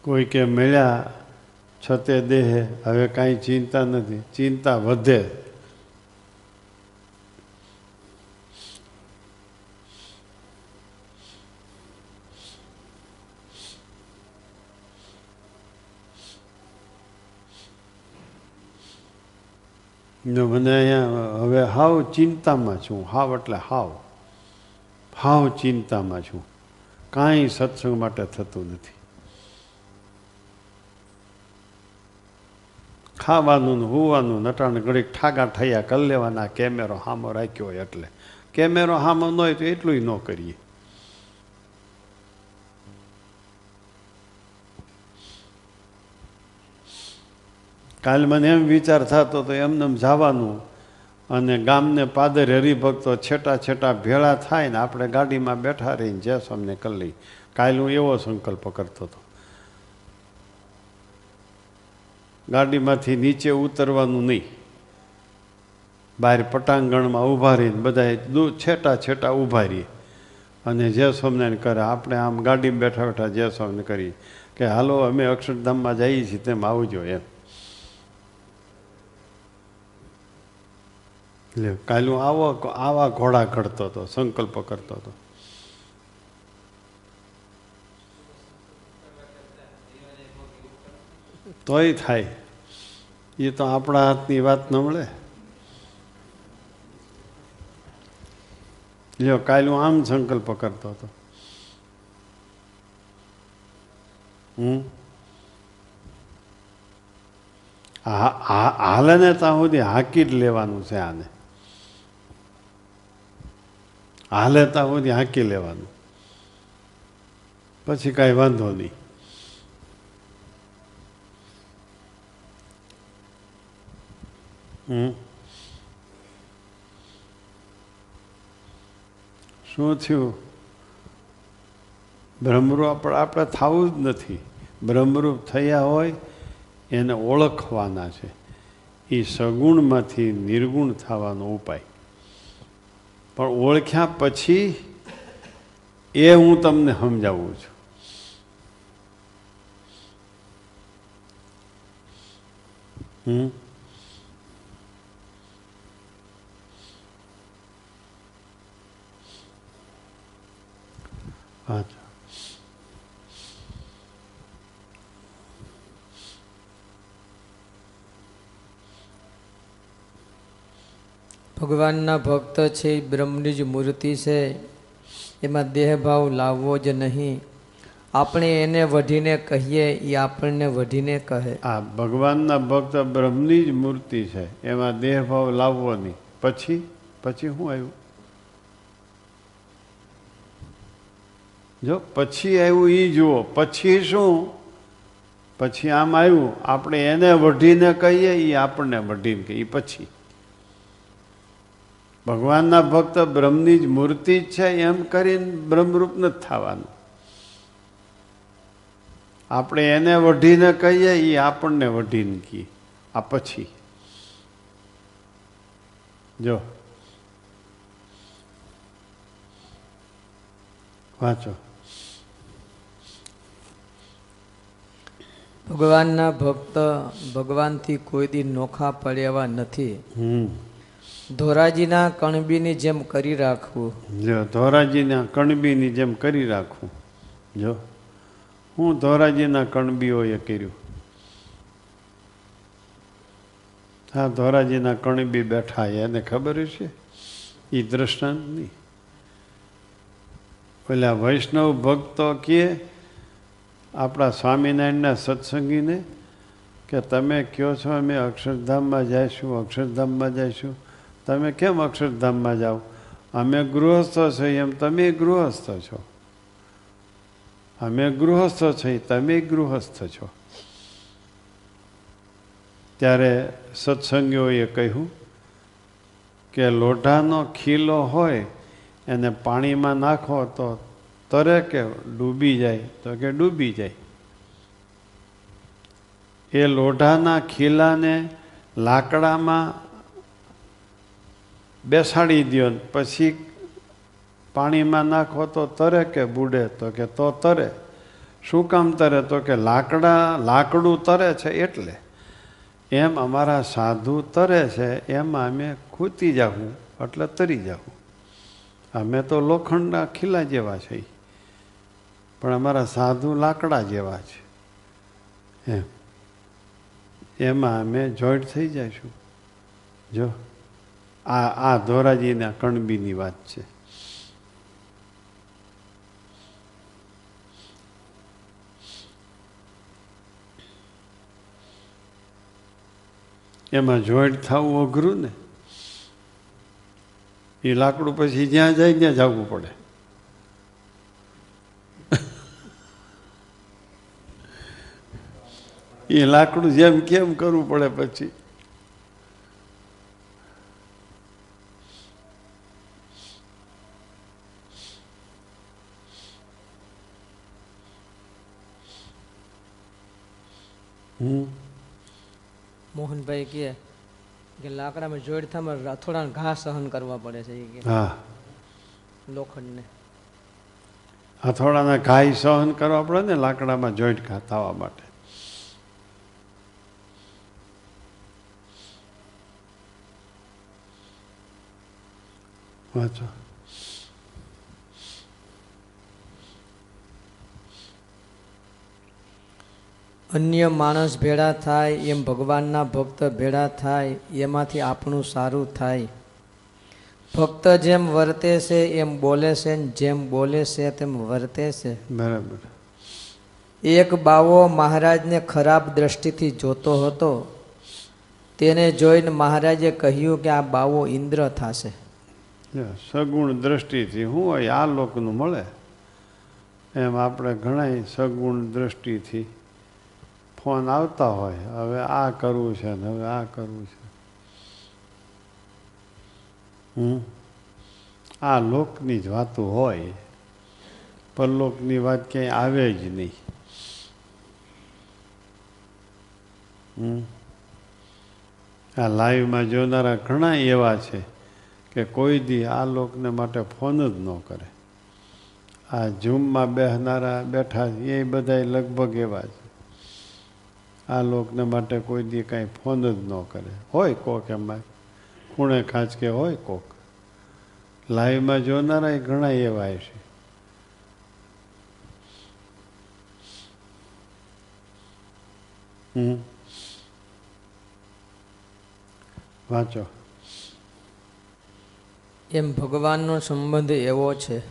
કોઈ કે મળ્યા, છતે દેહે, હવે કાંઈ ચિંતા નથી. ચિંતા વધે. મને અહીંયા, હવે હાવ ચિંતામાં છું, હાવ એટલે હાવ. હાવ ચિંતામાં છું. કાંઈ સત્સંગ માટે થતું નથી. ખાવાનું ને હોવાનું, નટાણ ઘડીક ઠાગા ઠૈયા કરી લેવાના કેમેરો હામો રાખ્યો હોય એટલે. કેમેરો હામો ન હોય તો એટલું ન કરીએ. કાલ મને એમ વિચાર થતો તો એમને એમ જવાનું અને ગામને પાદર હરિભક્તો છેટા છેટા ભેળા થાય ને આપણે ગાડીમાં બેઠા રહીને જે અમને કરી લઈ કાલ હું એવો સંકલ્પ કરતો હતો. ગાડીમાંથી નીચે ઉતરવાનું નહીં. બહાર પટાંગણમાં ઊભા રહીને બધા છેટા છેટા ઊભા રહીએ. અને જે સ્વામિનારાયણ કરે, આપણે આમ ગાડીમાં બેઠા બેઠા જે સ્વામિનારાયણ કરીએ. કે હાલો, અમે અક્ષરધામમાં જઈએ છીએ તેમ આવજો એમ. લે કાલે આવો, આવા ઘોડા ઘડતો હતો, સંકલ્પ કરતો હતો. તોય થાય. એ તો આપણા હાથની વાત ન મળે. લ્યો કાલે આમ સંકલ્પ કરતો હતો. હાલને હા ને ત્યાં સુધી હાકી જ લેવાનું છે આને. હાલે હોય ને હાંકી લેવાનું. પછી કાંઈ વાંધો નહીં. હમ. શું થયું? બ્રહ્મરૂપ આપણે આપણે થવું જ નથી. બ્રહ્મરૂપ થયા હોય એને ઓળખવાના છે. એ સગુણમાંથી નિર્ગુણ થવાનો ઉપાય. પણ ઓળખ્યા પછી એ હું તમને સમજાવું છું. હમ? અચ્છા ભગવાનના ભક્ત છે બ્રહ્મની જ મૂર્તિ છે. એમાં દેહભાવ લાવવો જ નહીં. આપણે એને વઢીને કહીએ, એ આપણને વઢીને કહે. આ ભગવાનના ભક્ત બ્રહ્મની જ મૂર્તિ છે. એમાં દેહભાવ લાવવો નહીં. પછી? પછી શું આવ્યું? જો, પછી આવ્યું એ જુઓ. પછી શું? પછી આમ આવ્યું. આપણે એને વઢીને કહીએ એ આપણને વઢીને કહીએ પછી. ભગવાનના ભક્ત બ્રહ્મની જ મૂર્તિ જ છે એમ કરીને બ્રહ્મરૂપ નથી થવાનું. આપણે એને વઢીને કહીએ એ આપણને વઢીને કહીએ આ પછી. જો. વાંચો. ભગવાનના ભક્ત ભગવાનથી કોઈ દી નોખા પડ્યા નથી. હમ. ધોરાજીના કણબીની જેમ કરી રાખવું. જો ધોરાજીના કણબીની જેમ કરી રાખવું. જો હું ધોરાજીના કણબીઓએ કર્યું. હા ધોરાજીના કણબી બેઠા એને ખબર છે એ દ્રષ્ટાંતની પેલા વૈષ્ણવ ભક્તો કહે આપણા સ્વામિનારાયણના સત્સંગીને કે તમે કહો છો, અમે અક્ષરધામમાં જઈશું અક્ષરધામમાં જઈશું. તમે કેમ અક્ષરધામમાં જાઓ? અમે ગૃહસ્થ છીએ એમ તમે ગૃહસ્થ છો. અમે ગૃહસ્થ છીએ, તમે ગૃહસ્થ છો. ત્યારે સત્સંગીઓએ કહ્યું કે લોઢાનો ખીલો હોય, એને પાણીમાં નાખો તો તરે કે ડૂબી જાય, તો કે ડૂબી જાય. એ લોઢાના ખીલાને લાકડામાં બેસાડી દો પછી પાણીમાં નાખો તો તરે કે બુડે તો કે તો તરે. શું કામ તરે? તો કે લાકડા, લાકડું તરે છે એટલે. એમ અમારા સાધુ તરે છે, એમાં અમે ખૂતી જાઉં એટલે તરી જાઉં અમે તો લોખંડના ખીલા જેવા છે પણ અમારા સાધુ લાકડા જેવા છે. એમ. એમાં અમે જોઈન્ટ થઈ જઈશું. જો. આ આ ધોરાજીના કણબીની વાત છે. એમાં જોઈન્ટ થવું અઘરું ને. એ લાકડું પછી જ્યાં જાય ત્યાં જવું પડે. એ લાકડું જેમ કેમ કરવું પડે પછી? મોહનભાઈ કે કે લાકડામાં જોઈડ થામાં થોડા ઘા સહન કરવા પડે છે કે. હા. લોખંડને. હથોડાના ઘાય સહન કરવા પડે ને લાકડામાં જોઈન્ટ ઘા થવા માટે. વાંચો. અન્ય માણસ ભેળા થાય એમ ભગવાનના ભક્ત ભેળા થાય એમાંથી આપણું સારું થાય. ભક્ત જેમ વર્તે છે એમ બોલે છે જેમ બોલે છે તેમ વર્તે છે. બરાબર. એક બાવો મહારાજને ખરાબ દ્રષ્ટિથી જોતો હતો. તેને જોઈને મહારાજે કહ્યું કે આ બાવો ઇન્દ્ર થશે. સગુણ દ્રષ્ટિથી હોય આ લોકનું મળે. એમ આપણે ઘણા સગુણ દ્રષ્ટિથી. ફોન આવતા હોય, હવે આ કરવું છે ને હવે આ કરવું છે. હમ? આ લોકની જ વાતો હોય, પરલોકની વાત ક્યાંય આવે જ નહીં. હમ? આ લાઈવમાં જોનારા ઘણા એવા છે કે કોઈ દી આ લોકને માટે ફોન જ ન કરે. આ ઝૂમમાં બેહનારા બેઠા એ બધા લગભગ એવા છે આ લોકને માટે કોઈ દી કાંઈ ફોન જ ન કરે. હોય કોક એમાં. ખૂણે ખાંચ કે હોય કોક. લાઈવમાં જોનારા ઘણા એવા છે. વાંચો. એમ ભગવાનનો સંબંધ એવો છે.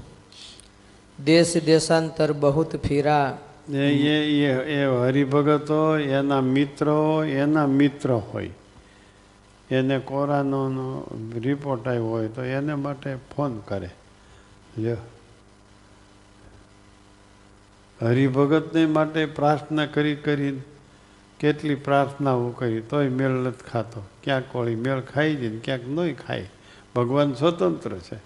દેશ દેશાંતર બહુત ફીરા એ એ એ એ હરિભગતો એના મિત્રો એના મિત્ર હોય. એને કોરોનાનો રિપોર્ટ આવ્યો હોય તો એને માટે ફોન કરે. જો હરિભગતને માટે પ્રાર્થના કરી કરીને કેટલી પ્રાર્થનાઓ કરી તોય મેળ નથી ખાતો. ક્યાંક કોળી મેળ ખાઈ જઈને ક્યાંક નહીં ખાય. ભગવાન સ્વતંત્ર છે.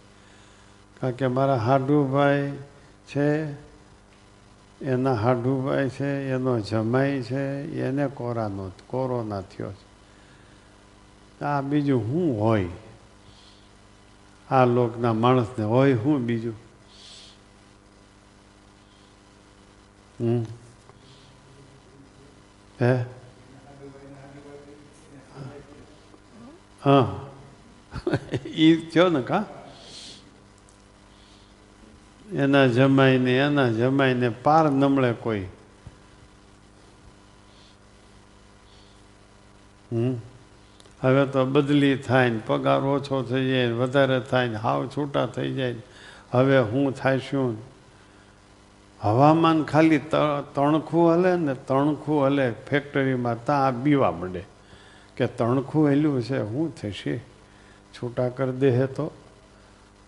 કારણ કે મારા હાડુભાઈ છે એના હાડુભાઈ છે, એનો જમાઈ છે, એને કોરાનો, કોરોના થયો છે. આ બીજું શું હોય? આ લોકના માણસને હોય શું બીજું? હમ? હે? હા. એ થયો ને કા? એના જમાઈને એના જમાઈને પાર નમળે કોઈ. હમ? હવે તો બદલી થાય ને પગાર ઓછો થઈ જાય ને વધારે થાય ને હાવ છૂટા થઈ જાય ને. હવે હું થાય શું હવામાન ખાલી તણખું હલે ને તણખું હલે ફેક્ટરીમાં ત્યાં બીવા મળે કે તણખું હેલ્યું છે શું થશે? છૂટા કરી દે તો?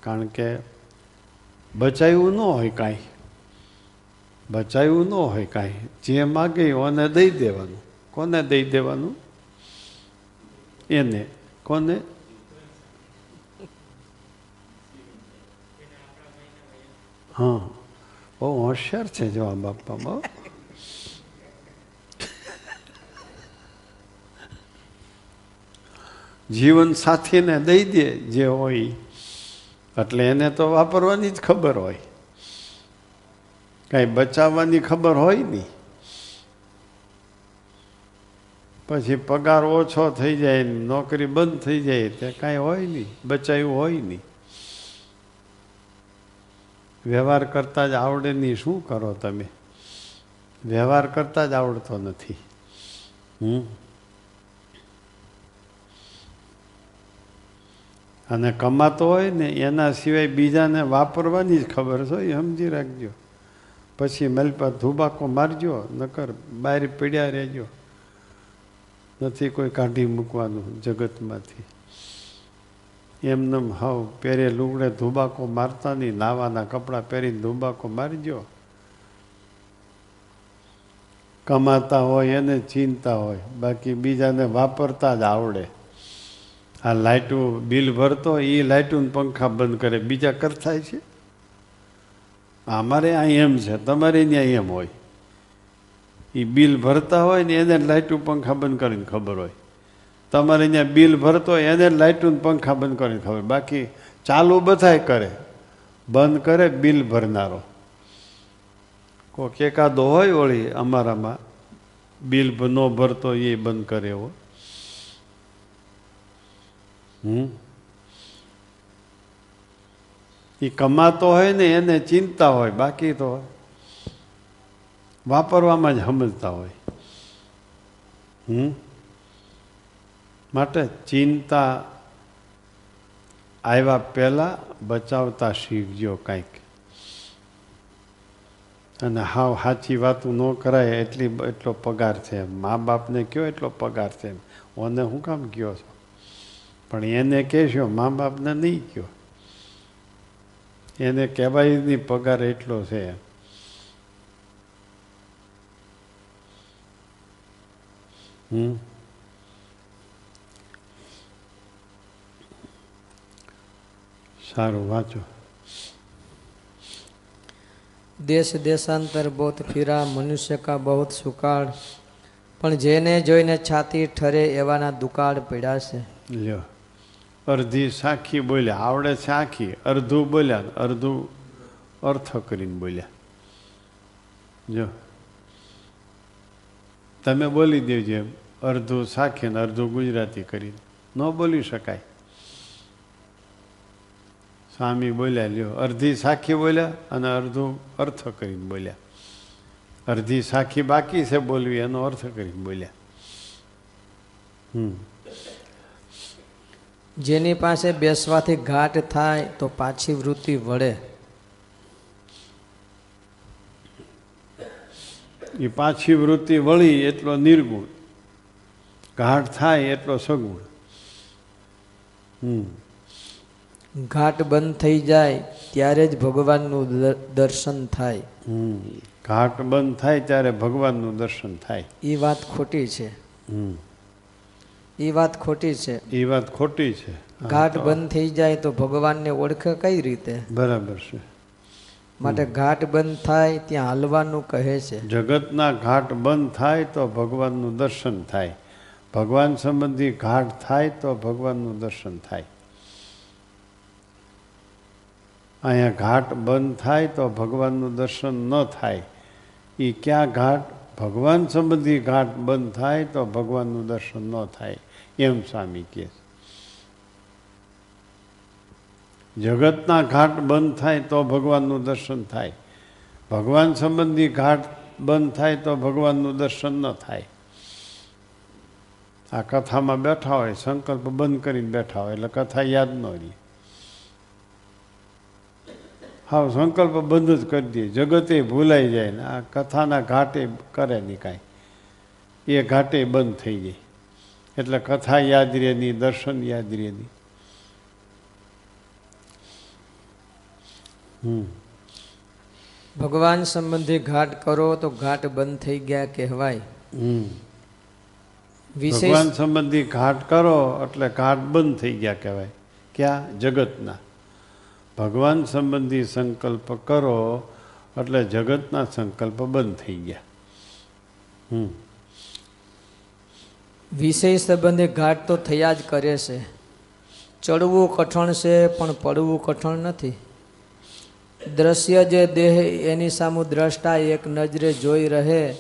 કારણ કે બચાવ્યું ન હોય કાંઈ. બચાવ્યું ન હોય કાંઈ. જે માગે એને દઈ દેવાનું. કોને દઈ દેવાનું? એને. કોને? હા. બહુ હોશિયાર છે જવાબ આપવામાં જીવન સાથીને દઈ દે જે હોય એટલે એને તો વાપરવાની જ ખબર હોય. કાંઈ બચાવવાની ખબર હોય નહીં. પછી પગાર ઓછો થઈ જાય નોકરી બંધ થઈ જાય તે કાંઈ હોય નહીં બચાવ્યું હોય નહીં. વ્યવહાર કરતા જ આવડે નહીં, શું કરો તમે? વ્યવહાર કરતા જ આવડતો નથી. હમ? અને કમાતો હોય ને એના સિવાય બીજાને વાપરવાની જ ખબર છે, એ સમજી રાખજો. પછી મલપા ધુબાકો મારજો, નકર બહાર પીડ્યા રહેજો. નથી કોઈ કાઢી મૂકવાનું જગતમાંથી. એમને હાવ પહેરે લુગડે ધુબાકો મારતા નહીં, નાવાના કપડાં પહેરીને ધુબાકો મારજો. કમાતા હોય એને ચિંતા હોય, બાકી બીજાને વાપરતા જ આવડે. આ લાઇટું બિલ ભરતો, એ લાઇટું પંખા બંધ કરે. બીજા કરતા છે? અમારે અહીં એમ છે. તમારે ત્યાં એમ હોય. એ બિલ ભરતા હોય ને એને લાઇટું પંખા બંધ કરીને ખબર હોય. તમારે ત્યાં બિલ ભરતો હોય, એને લાઇટું પંખા બંધ કરીને ખબર બાકી ચાલુ બધાય કરે. બંધ કરે, બિલ ભરનારો. કોક એકાદો હોય વળી અમારામાં, બિલ ન ભરતો એ બંધ કરે એવો. એ કમાતો હોય ને એને ચિંતા હોય, બાકી તો વાપરવામાં જ સમજતા હોય. હમ? માટે ચિંતા આવ્યા પહેલાં બચાવતા શીખજો કાંઈક. અને હાવ સાચી વાતું ન કરાય એટલી એટલો પગાર છે. મા બાપને કયો એટલો પગાર છે? ઓને હું કામ કયો છો? પણ એને કહેશો મા બાપને નહીં કહો એને કહેવાય નહીં પગાર એટલો છે. હમ? સારું વાંચો. દેશ દેશાંતર બહુત ફિરા મનુષ્ય કા બહુત સુકાળ. પણ જેને જોઈને છાતી ઠરે એવાના દુકાળ પડ્યા છે લ્યો. અડધી સાખી બોલ્યા, આવડે છે આખી અડધું બોલ્યા, અડધું અર્થ કરીને બોલ્યા. જો. તમે બોલી દેજો એમ, અડધું સાખી ને અડધું ગુજરાતી કરીને. ન બોલી શકાય. સ્વામી બોલ્યા, લ્યો, અડધી સાખી બોલ્યા અને અડધું અર્થ કરીને બોલ્યા. અડધી સાખી બાકી છે બોલવી, એનો અર્થ કરીને બોલ્યા. હમ. જેની પાસે બેસવાથી ઘાટ થાય તો પાછી વૃત્તિ વળે. એ પાછી વૃત્તિ વળી એટલો નિર્ગુણ. ઘાટ થાય એટલો સગુણ. હમ. ઘાટ બંધ થઈ જાય ત્યારે જ ભગવાનનું દર્શન થાય. ઘાટ બંધ થાય ત્યારે ભગવાનનું દર્શન થાય. એ વાત ખોટી છે. હમ. એ વાત ખોટી છે. એ વાત ખોટી છે. ઘાટ બંધ થઈ જાય તો ભગવાનને ઓળખે કઈ રીતે? બરાબર છે. માટે ઘાટ બંધ થાય ત્યાં હાલવાનું કહે છે. જગતના ઘાટ બંધ થાય તો ભગવાનનું દર્શન થાય. ભગવાન સંબંધી ઘાટ થાય તો ભગવાનનું દર્શન થાય. અહીંયા ઘાટ બંધ થાય તો ભગવાનનું દર્શન ન થાય. એ ક્યાં ઘાટ? ભગવાન સંબંધી ઘાટ બંધ થાય તો ભગવાનનું દર્શન ન થાય. એમ સ્વામી કહે છે. જગતના ઘાટ બંધ થાય તો ભગવાનનું દર્શન થાય. ભગવાન સંબંધી ઘાટ બંધ થાય તો ભગવાનનું દર્શન ન થાય. આ કથામાં બેઠા હોય, સંકલ્પ બંધ કરીને બેઠા હોય, એટલે કથા યાદ ન રહી. હા સંકલ્પ બંધ જ કરી દે. જગતે ભૂલાઈ જાય ને આ કથાના ઘાટે કરે નહીં કાંઈ. એ ઘાટે બંધ થઈ જાય. એટલે કથા યાદ રહે નહીં દર્શન યાદ રહે નહીં હમ. ભગવાન સંબંધી ઘાટ કરો તો ઘાટ બંધ થઈ ગયા કહેવાય. ભગવાન સંબંધી ઘાટ કરો એટલે ઘાટ બંધ થઈ ગયા કહેવાય. ક્યાં? જગતના. ભગવાન સંબંધી સંકલ્પ કરો એટલે જગતના સંકલ્પ બંધ થઈ ગયા. હમ. વિષય સંબંધે ઘાટ તો થયા જ કરે છે. ચડવું કઠણ છે, પણ પડવું કઠણ નથી. દ્રશ્ય જે દેહ, એની સામુ દ્રષ્ટા એક નજરે જોઈ રહે,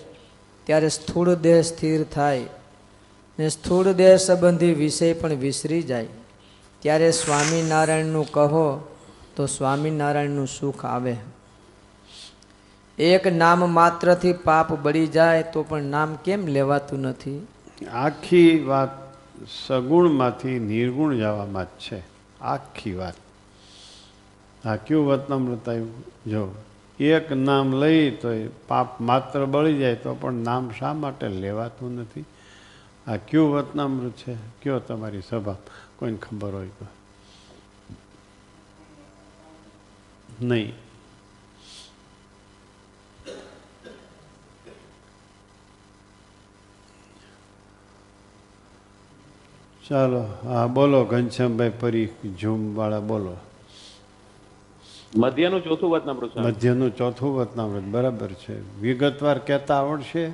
ત્યારે સ્થૂળ દેહ સ્થિર થાય. ને સ્થૂળ દેહ સંબંધી વિષય પણ વિસરી જાય. ત્યારે સ્વામિનારાયણનું કહો, તો સ્વામિનારાયણનું સુખ આવે. એક નામ માત્રથી પાપ બળી જાય, તો પણ નામ કેમ લેવાતું નથી? આખી વાત સગુણમાંથી નિર્ગુણ જવામાં જ છે. આખી વાત. આ કયું વતનામૃત આવ્યું? જો, એક નામ લઈ તો એ પાપ માત્ર બળી જાય તો પણ નામ શા માટે લેવાતું નથી? આ કયું વતનામૃત છે? કયો તમારી સભા? કોઈને ખબર હોય તો. નહીં. ચાલો હા બોલો ઘનશ્યામભાઈ પરી ઝૂમવાળા બોલો. મધ્યનું ચોથું વતનામૃત સ્વામી. મધ્યનું ચોથું વતનામૃત બરાબર છે. વિગતવાર કહેતા આવડશે?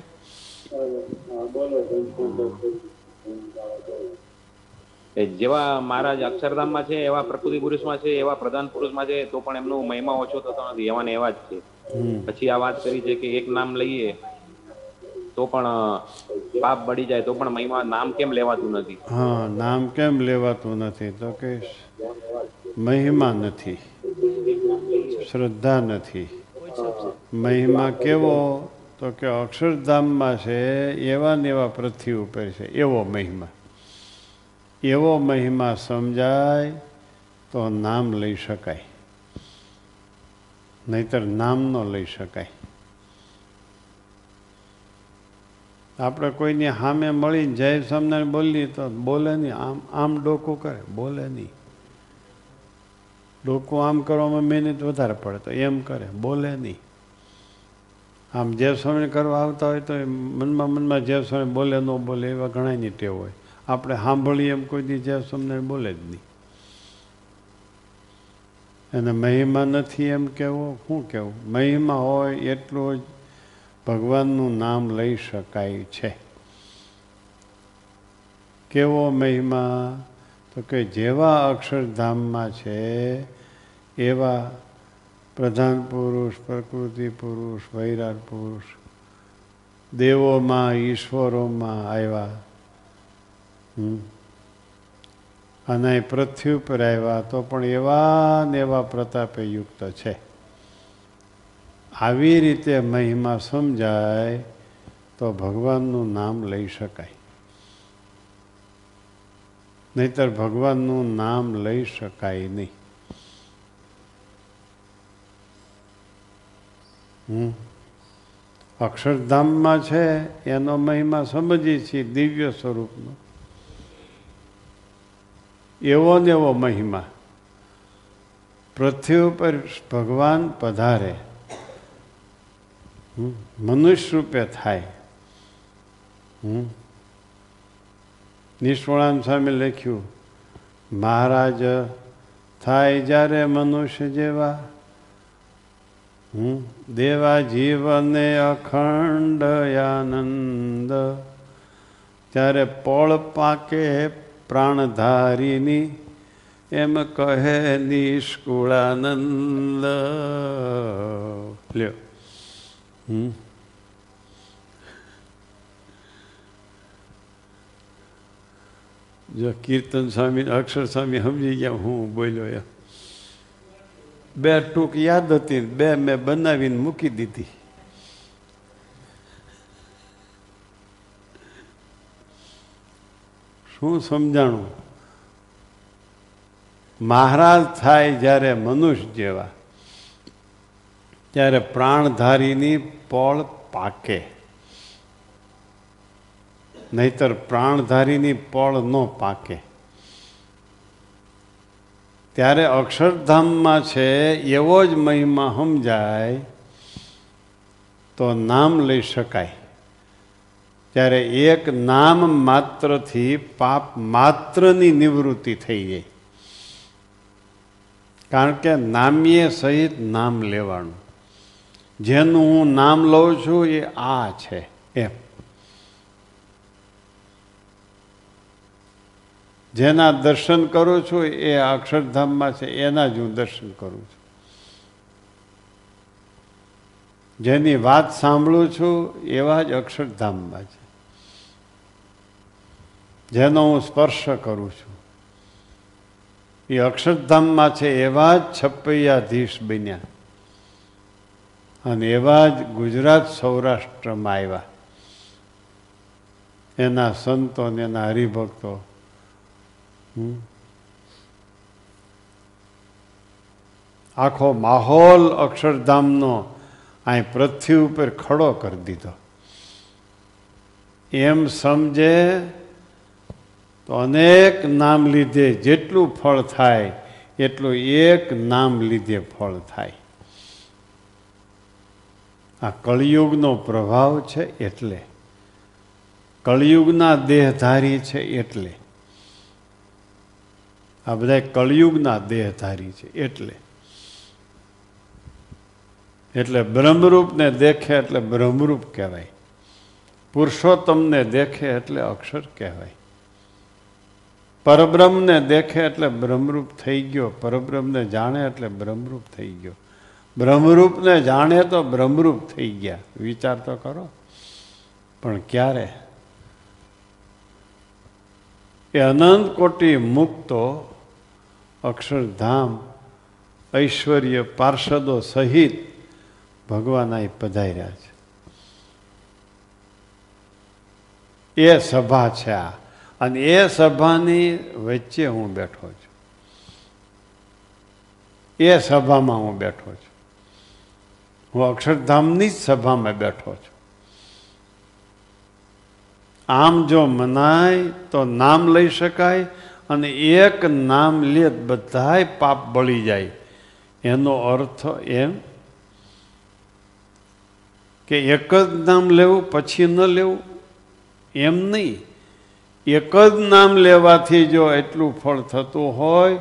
એ જેવા મહારાજ અક્ષરધામમાં છે એવા પ્રકૃતિ પુરુષમાં છે એવા પ્રધાન પુરુષમાં છે તો પણ એમનો મહિમા ઓછો થતો નથી એવા ને એવા જ છે. પછી આ વાત કરી છે કે એક નામ લઈએ તો પણ પાપ બળી જાય, તો પણ મહિમા નામ કેમ લેવાતું નથી? હા, નામ કેમ લેવાતું નથી? તો કે મહિમા નથી. શ્રદ્ધા નથી. મહિમા કેવો? તો કે અક્ષરધામમાં છે, એવા ને એવા પૃથ્વી ઉપર છે, એવો મહિમા. એવો મહિમા સમજાય તો નામ લઈ શકાય. નહીતર નામ ન લઈ શકાય. આપણે કોઈની સામે મળીને જય સ્વામિનારાયણ બોલીએ તો બોલે નહીં, આમ આમ ડોકું કરે, બોલે નહીં. ડોકું આમ કરવામાં મહેનત વધારે પડે તો એમ કરે, બોલે નહીં. આમ જય સ્વામી કરવા આવતા હોય તો મનમાં મનમાં જય સ્વામી બોલે, ન બોલે એવા ઘણાની ટેવ હોય. આપણે સાંભળીએ એમ કોઈ દી જય સ્વામિનારાયણ બોલે જ નહીં. એને મહિમા નથી એમ કહેવો શું કહેવું મહિમા હોય, એટલું જ ભગવાનનું નામ લઈ શકાય છે. કેવો મહિમા? તો કે જેવા અક્ષરધામમાં છે, એવા પ્રધાન પુરુષ, પ્રકૃતિ પુરુષ વૈરાટ પુરુષ, દેવોમાં, ઈશ્વરોમાં આવ્યા. અને પૃથ્વી ઉપર આવ્યા, તો પણ એવા ને એવા પ્રતાપે યુક્ત છે. આવી રીતે મહિમા સમજાય તો ભગવાનનું નામ લઈ શકાય. નહીતર ભગવાનનું નામ લઈ શકાય નહીં. હમ? અક્ષરધામમાં છે, એનો મહિમા સમજીએ છીએ, દિવ્ય સ્વરૂપનો. એવો ને એવો મહિમા. પૃથ્વી ઉપર ભગવાન પધારે. મનુષ્ય રૂપે થાય. નિષ્ણાંત સામે લખ્યું, મહારાજ, થાય જ્યારે મનુષ્ય જેવા. દેવા જીવને અખંડ આનંદ. ત્યારે પળ પાકે પ્રાણધારીની, એમ કહે નિષ્કુળાનંદ. લ્યો. હમ. જો કીર્તન સ્વામી, અક્ષર સ્વામી સમજી ગયા, હું બોલ્યો એમ. બે ટૂંક યાદ હતી, બે મેં બનાવીને મૂકી દીધી. શું સમજાણું? મહારાજ થાય જ્યારે મનુષ્ય જેવા. ત્યારે પ્રાણધારીની પળ પાકે. નહીતર પ્રાણધારીની પળ ન પાકે. ત્યારે અક્ષરધામમાં છે, એવો જ મહિમા સમજાય, તો નામ લઈ શકાય. ત્યારે એક નામ માત્રથી પાપ માત્રની નિવૃત્તિ થઈ જાય. કારણ કે નામીએ સહિત નામ લેવાનું. જેનું હું નામ લઉં છું એ આ છે, એમ. જેના દર્શન કરું છું એ અક્ષરધામમાં છે, એના જ હું દર્શન કરું છું. જેની વાત સાંભળું છું એવા જ અક્ષરધામમાં છે. જેનો હું સ્પર્શ કરું છું એ અક્ષરધામમાં છે એવા જ છપૈયાધીશ બન્યા. અને એવા જ ગુજરાત સૌરાષ્ટ્રમાં આવ્યા. એના સંતો ને એના હરિભક્તો. આખો માહોલ અક્ષરધામનો અહીં પૃથ્વી ઉપર ખડો કરી દીધો. એમ સમજે તો અનેક નામ લીધે જેટલું ફળ થાય, એટલું એક નામ લીધે ફળ થાય. આ કળિયુગનો પ્રભાવ છે એટલે. કળિયુગના દેહધારી છે એટલે. આ બધા કળિયુગના દેહધારી છે એટલે. એટલે બ્રહ્મરૂપને દેખે એટલે બ્રહ્મરૂપ કહેવાય. પુરુષોત્તમને દેખે એટલે અક્ષર કહેવાય. પરબ્રહ્મને દેખે એટલે બ્રહ્મરૂપ થઈ ગયો. પરબ્રહ્મને જાણે એટલે બ્રહ્મરૂપ થઈ ગયો. બ્રહ્મરૂપને જાણે તો બ્રહ્મરૂપ થઈ ગયા. વિચાર તો કરો. પણ ક્યારે? એ અનંત કોટી મુક્તો અક્ષરધામ ઐશ્વર્ય પાર્ષદો સહિત ભગવાન અહીં પધાર્યા છે. એ સભા છે આ. અને એ સભાની વચ્ચે હું બેઠો છું. એ સભામાં હું બેઠો છું. હું અક્ષરધામની જ સભામાં બેઠો છું. આમ જો મનાય તો નામ લઈ શકાય અને એક નામ લે બધાય પાપ બળી જાય. એનો અર્થ એમ કે એક જ નામ લેવું પછી ન લેવું એમ નહીં. એક જ નામ લેવાથી જો એટલું ફળ થતું હોય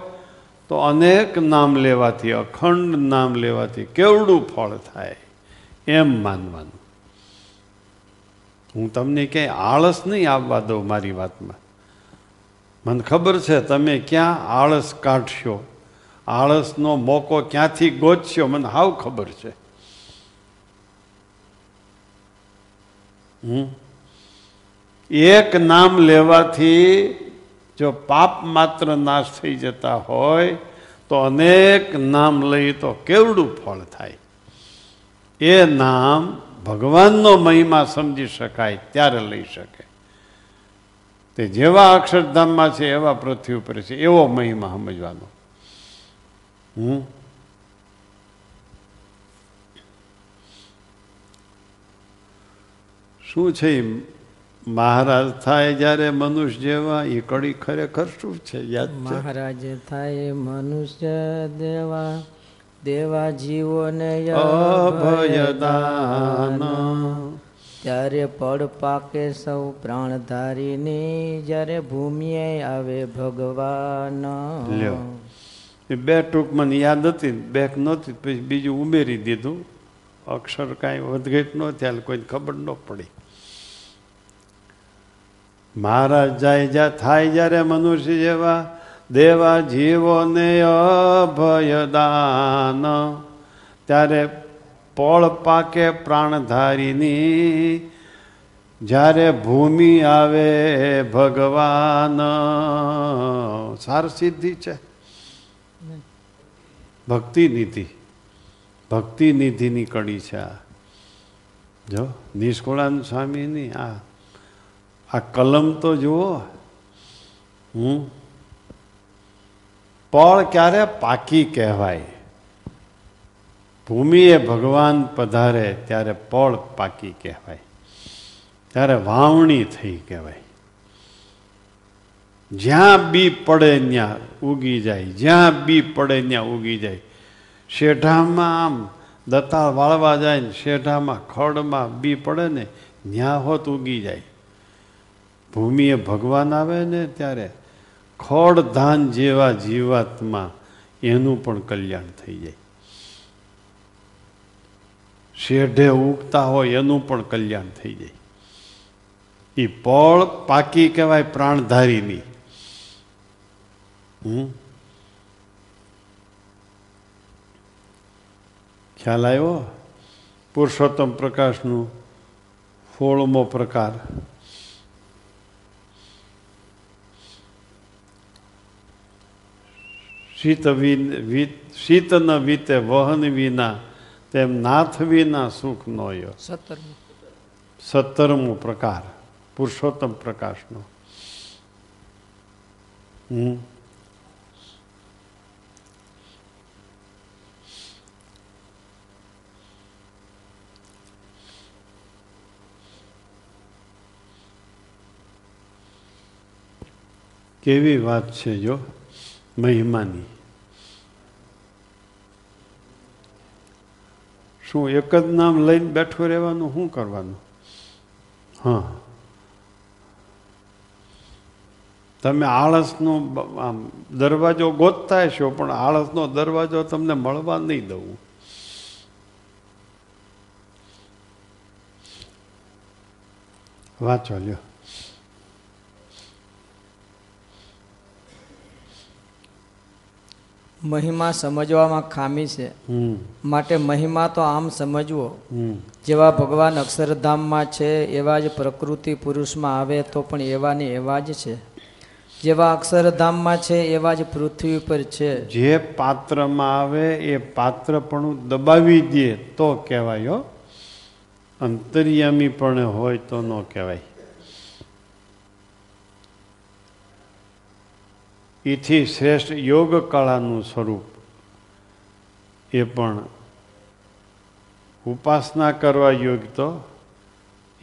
તો અનેક નામ લેવાથી, અખંડ નામ લેવાથી કેવડું ફળ થાય એમ માનવાનું. હું તમને ક્યાંય આળસ નહીં આવવા દઉં મારી વાતમાં. મને ખબર છે તમે ક્યાં આળસ કાઢશો, આળસનો મોકો ક્યાંથી ગોતશો, મને હાવ ખબર છે. એક નામ લેવાથી જો પાપ માત્ર નાશ થઈ જતા હોય, તો અનેક નામ લઈ તો કેવડું ફળ થાય? એ નામ ભગવાનનો મહિમા સમજી શકાય, ત્યારે લઈ શકે. તે જેવા અક્ષરધામમાં છે, એવા પૃથ્વી ઉપર છે, એવો મહિમા સમજવાનો. હમ? શું છે મહારાજ થાય જ્યારે મનુષ્ય જેવા એ કડી ખરેખર શું છે? યાદ મહારાજ થાય મનુષ્ય દેવા દેવા જીવોને અભયદાન ત્યારે પડ પાકે સૌ પ્રાણધારીની જ્યારે ભૂમિએ આવે ભગવાન. લ્યો. એ બે ટૂંક મને યાદ હતી બેક નહોતી પછી બીજું ઉમેરી દીધું. અક્ષર કાંઈ વધઘટ ન થયા કોઈને ખબર ન પડી. મહારાજ જાય જ્યાં થાય જ્યારે મનુષ્ય જેવા, દેવા જીવોને અભયદાન. ત્યારે પળ પાકે પ્રાણધારીની, જ્યારે ભૂમિ આવે ભગવાન. સાર સિદ્ધિ છે. ભક્તિ નીતિ. ભક્તિ નિધિની કડી છે આ. જો, નિષ્કુળાન સ્વામીની આ આ કલમ તો જુઓ. હમ. પળ ક્યારે પાકી કહેવાય? ભૂમિએ ભગવાન પધારે ત્યારે પળ પાકી કહેવાય. ત્યારે વાવણી થઈ કહેવાય. જ્યાં બી પડે ત્યાં ઉગી જાય, જ્યાં બી પડે ત્યાં ઉગી જાય. શેઢામાં આમ દતાળ વાળવા જાય ને શેઢામાં ખડમાં બી પડે ને ત્યાં હોત ઉગી જાય. ભૂમિએ ભગવાન આવે ને ત્યારે ખોડ ધાન જેવા જીવાત્મા એનું પણ કલ્યાણ થઈ જાય. શેઢે ઉગતા હોય એનું પણ કલ્યાણ થઈ જાય. એ પળ પાકી કહેવાય પ્રાણધારીની. હમ? ખ્યાલ આવ્યો? પુરુષોત્તમ પ્રકાશનું સોળમો પ્રકાર. શીત શીતન વીતે વહન વિના તેમ નાથ વિના સુખ નો યો. સત્તરમું. સત્તરમો પ્રકાર પુરુષોત્તમ પ્રકાશનો. હમ. કેવી વાત છે જો મહિમાની. શું એક જ નામ લઈને બેઠું રહેવાનું? શું કરવાનું? હા. તમે આળસનો આમ દરવાજો ગોતતા છો પણ આળસનો દરવાજો તમને મળવા નહીં દઉં. વાંચો લ્યો. મહિમા સમજવામાં ખામી છે. માટે મહિમા તો આમ સમજવો. જેવા ભગવાન અક્ષરધામમાં છે એવા જ પ્રકૃતિ પુરુષમાં આવે તો પણ એવા ને એવા જ છે. જેવા અક્ષરધામમાં છે એવા જ પૃથ્વી પર છે. જે પાત્રમાં આવે એ પાત્ર પણ દબાવી દે તો કહેવાય અંતર્યામી પણ હોય તો ન કહેવાય. એથી શ્રેષ્ઠ યોગ કળાનું સ્વરૂપ. એ પણ ઉપાસના કરવા યોગ્ય તો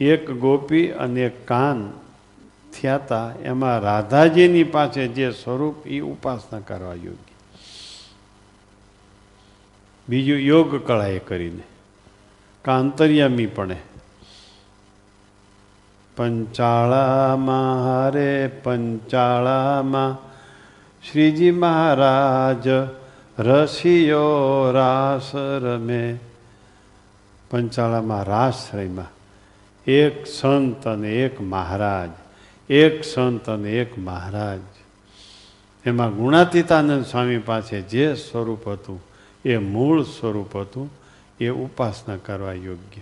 એક ગોપી અને કાન થયા એમાં રાધાજીની પાસે જે સ્વરૂપ એ ઉપાસના કરવા યોગ્ય. બીજું યોગ કળાએ કરીને. કાંતર્યામી પણ. પંચાળામાં હારે પંચાળામાં શ્રીજી મહારાજ, રસિયો રાસ રમે પંચાળામાં રાસ એક સંત અને એક મહારાજ, એક સંત અને એક મહારાજ. એમાં ગુણાતીતાનંદ સ્વામી પાસે જે સ્વરૂપ હતું, એ મૂળ સ્વરૂપ હતું, એ ઉપાસના કરવા યોગ્ય.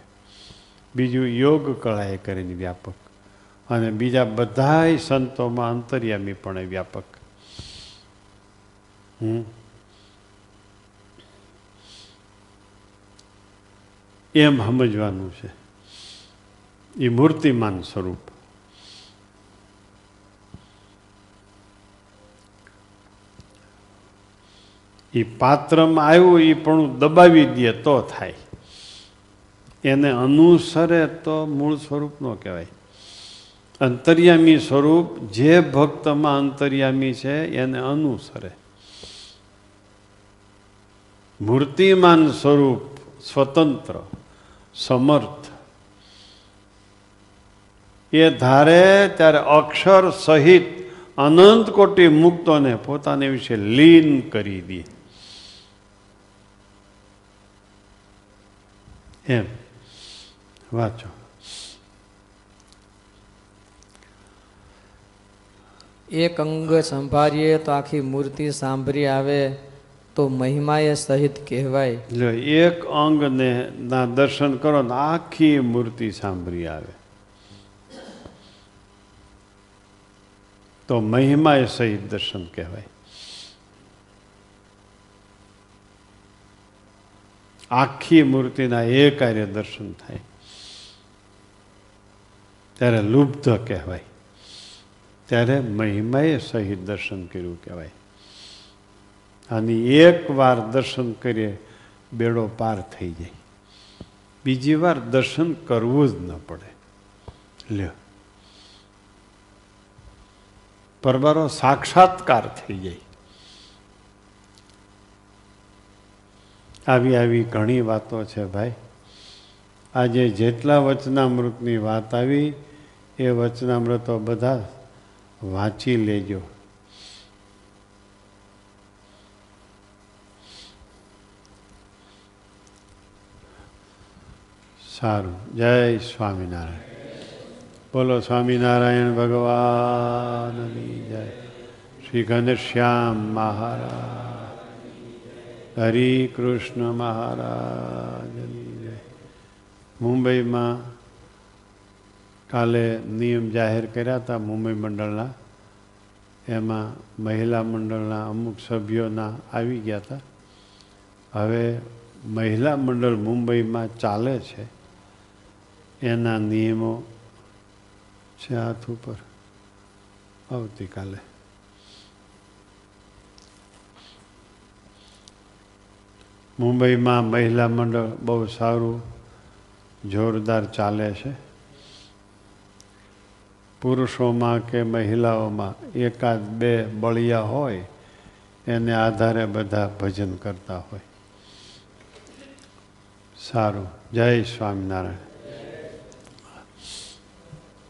બીજું યોગ કળાએ કરીને વ્યાપક. અને બીજા બધાય સંતોમાં અંતર્યામી પણ વ્યાપક. એમ સમજવાનું છે. એ મૂર્તિમાન સ્વરૂપ. એ પાત્રમાં આવ્યું એ પણ દબાવી દે તો થાય. એને અનુસરે તો મૂળ સ્વરૂપ ન કહેવાય. અંતર્યામી સ્વરૂપ જે ભક્તમાં અંતર્યામી છે, એને અનુસરે. મૂર્તિમાન સ્વરૂપ સ્વતંત્ર, સમર્થ. એ ધારે ત્યારે અક્ષર સહિત અનંત કોટી મુક્તોને પોતાને વિશે લીન કરી દે. એમ. વાંચો. એક અંગ સંભાળીએ તો આખી મૂર્તિ સાંભળી આવે. તો મહિમાએ સહિત કહેવાય. જો એક અંગને ના દર્શન કરો ને આખી મૂર્તિ સાંભળી આવે. તો મહિમા એ સહિત દર્શન કહેવાય. આખી મૂર્તિના એ કાર્ય દર્શન થાય. ત્યારે લુબ્ધ કહેવાય. ત્યારે મહિમાએ સહિત દર્શન કર્યું કહેવાય. અને એક વાર દર્શન કરીએ, બેડો પાર થઈ જાય. બીજી વાર દર્શન કરવું જ ન પડે. લ્યો. પરબારો સાક્ષાત્કાર થઈ જાય. આવી આવી ઘણી વાતો છે ભાઈ. આજે જેટલા વચનામૃતની વાત આવી, એ વચનામૃતો બધા વાંચી લેજો. સારું જય સ્વામિનારાયણ. બોલો સ્વામિનારાયણ ભગવાનની જય. શ્રી ઘનશ્યામ મહારાજ. હરિ કૃષ્ણ મહારાજની જય. મુંબઈમાં કાલે નિયમ જાહેર કર્યા હતા મુંબઈ મંડળના. એમાં મહિલા મંડળના અમુક સભ્યોના આવી ગયા હતા. હવે મહિલા મંડળ મુંબઈમાં ચાલે છે. એના નિયમો છે હાથ ઉપર. આવતીકાલે. મુંબઈમાં મહિલા મંડળ બહુ સારું, જોરદાર ચાલે છે. પુરુષોમાં કે મહિલાઓમાં એકાદ બે બળિયા હોય, એને આધારે બધા ભજન કરતા હોય. સારું. જય સ્વામિનારાયણ.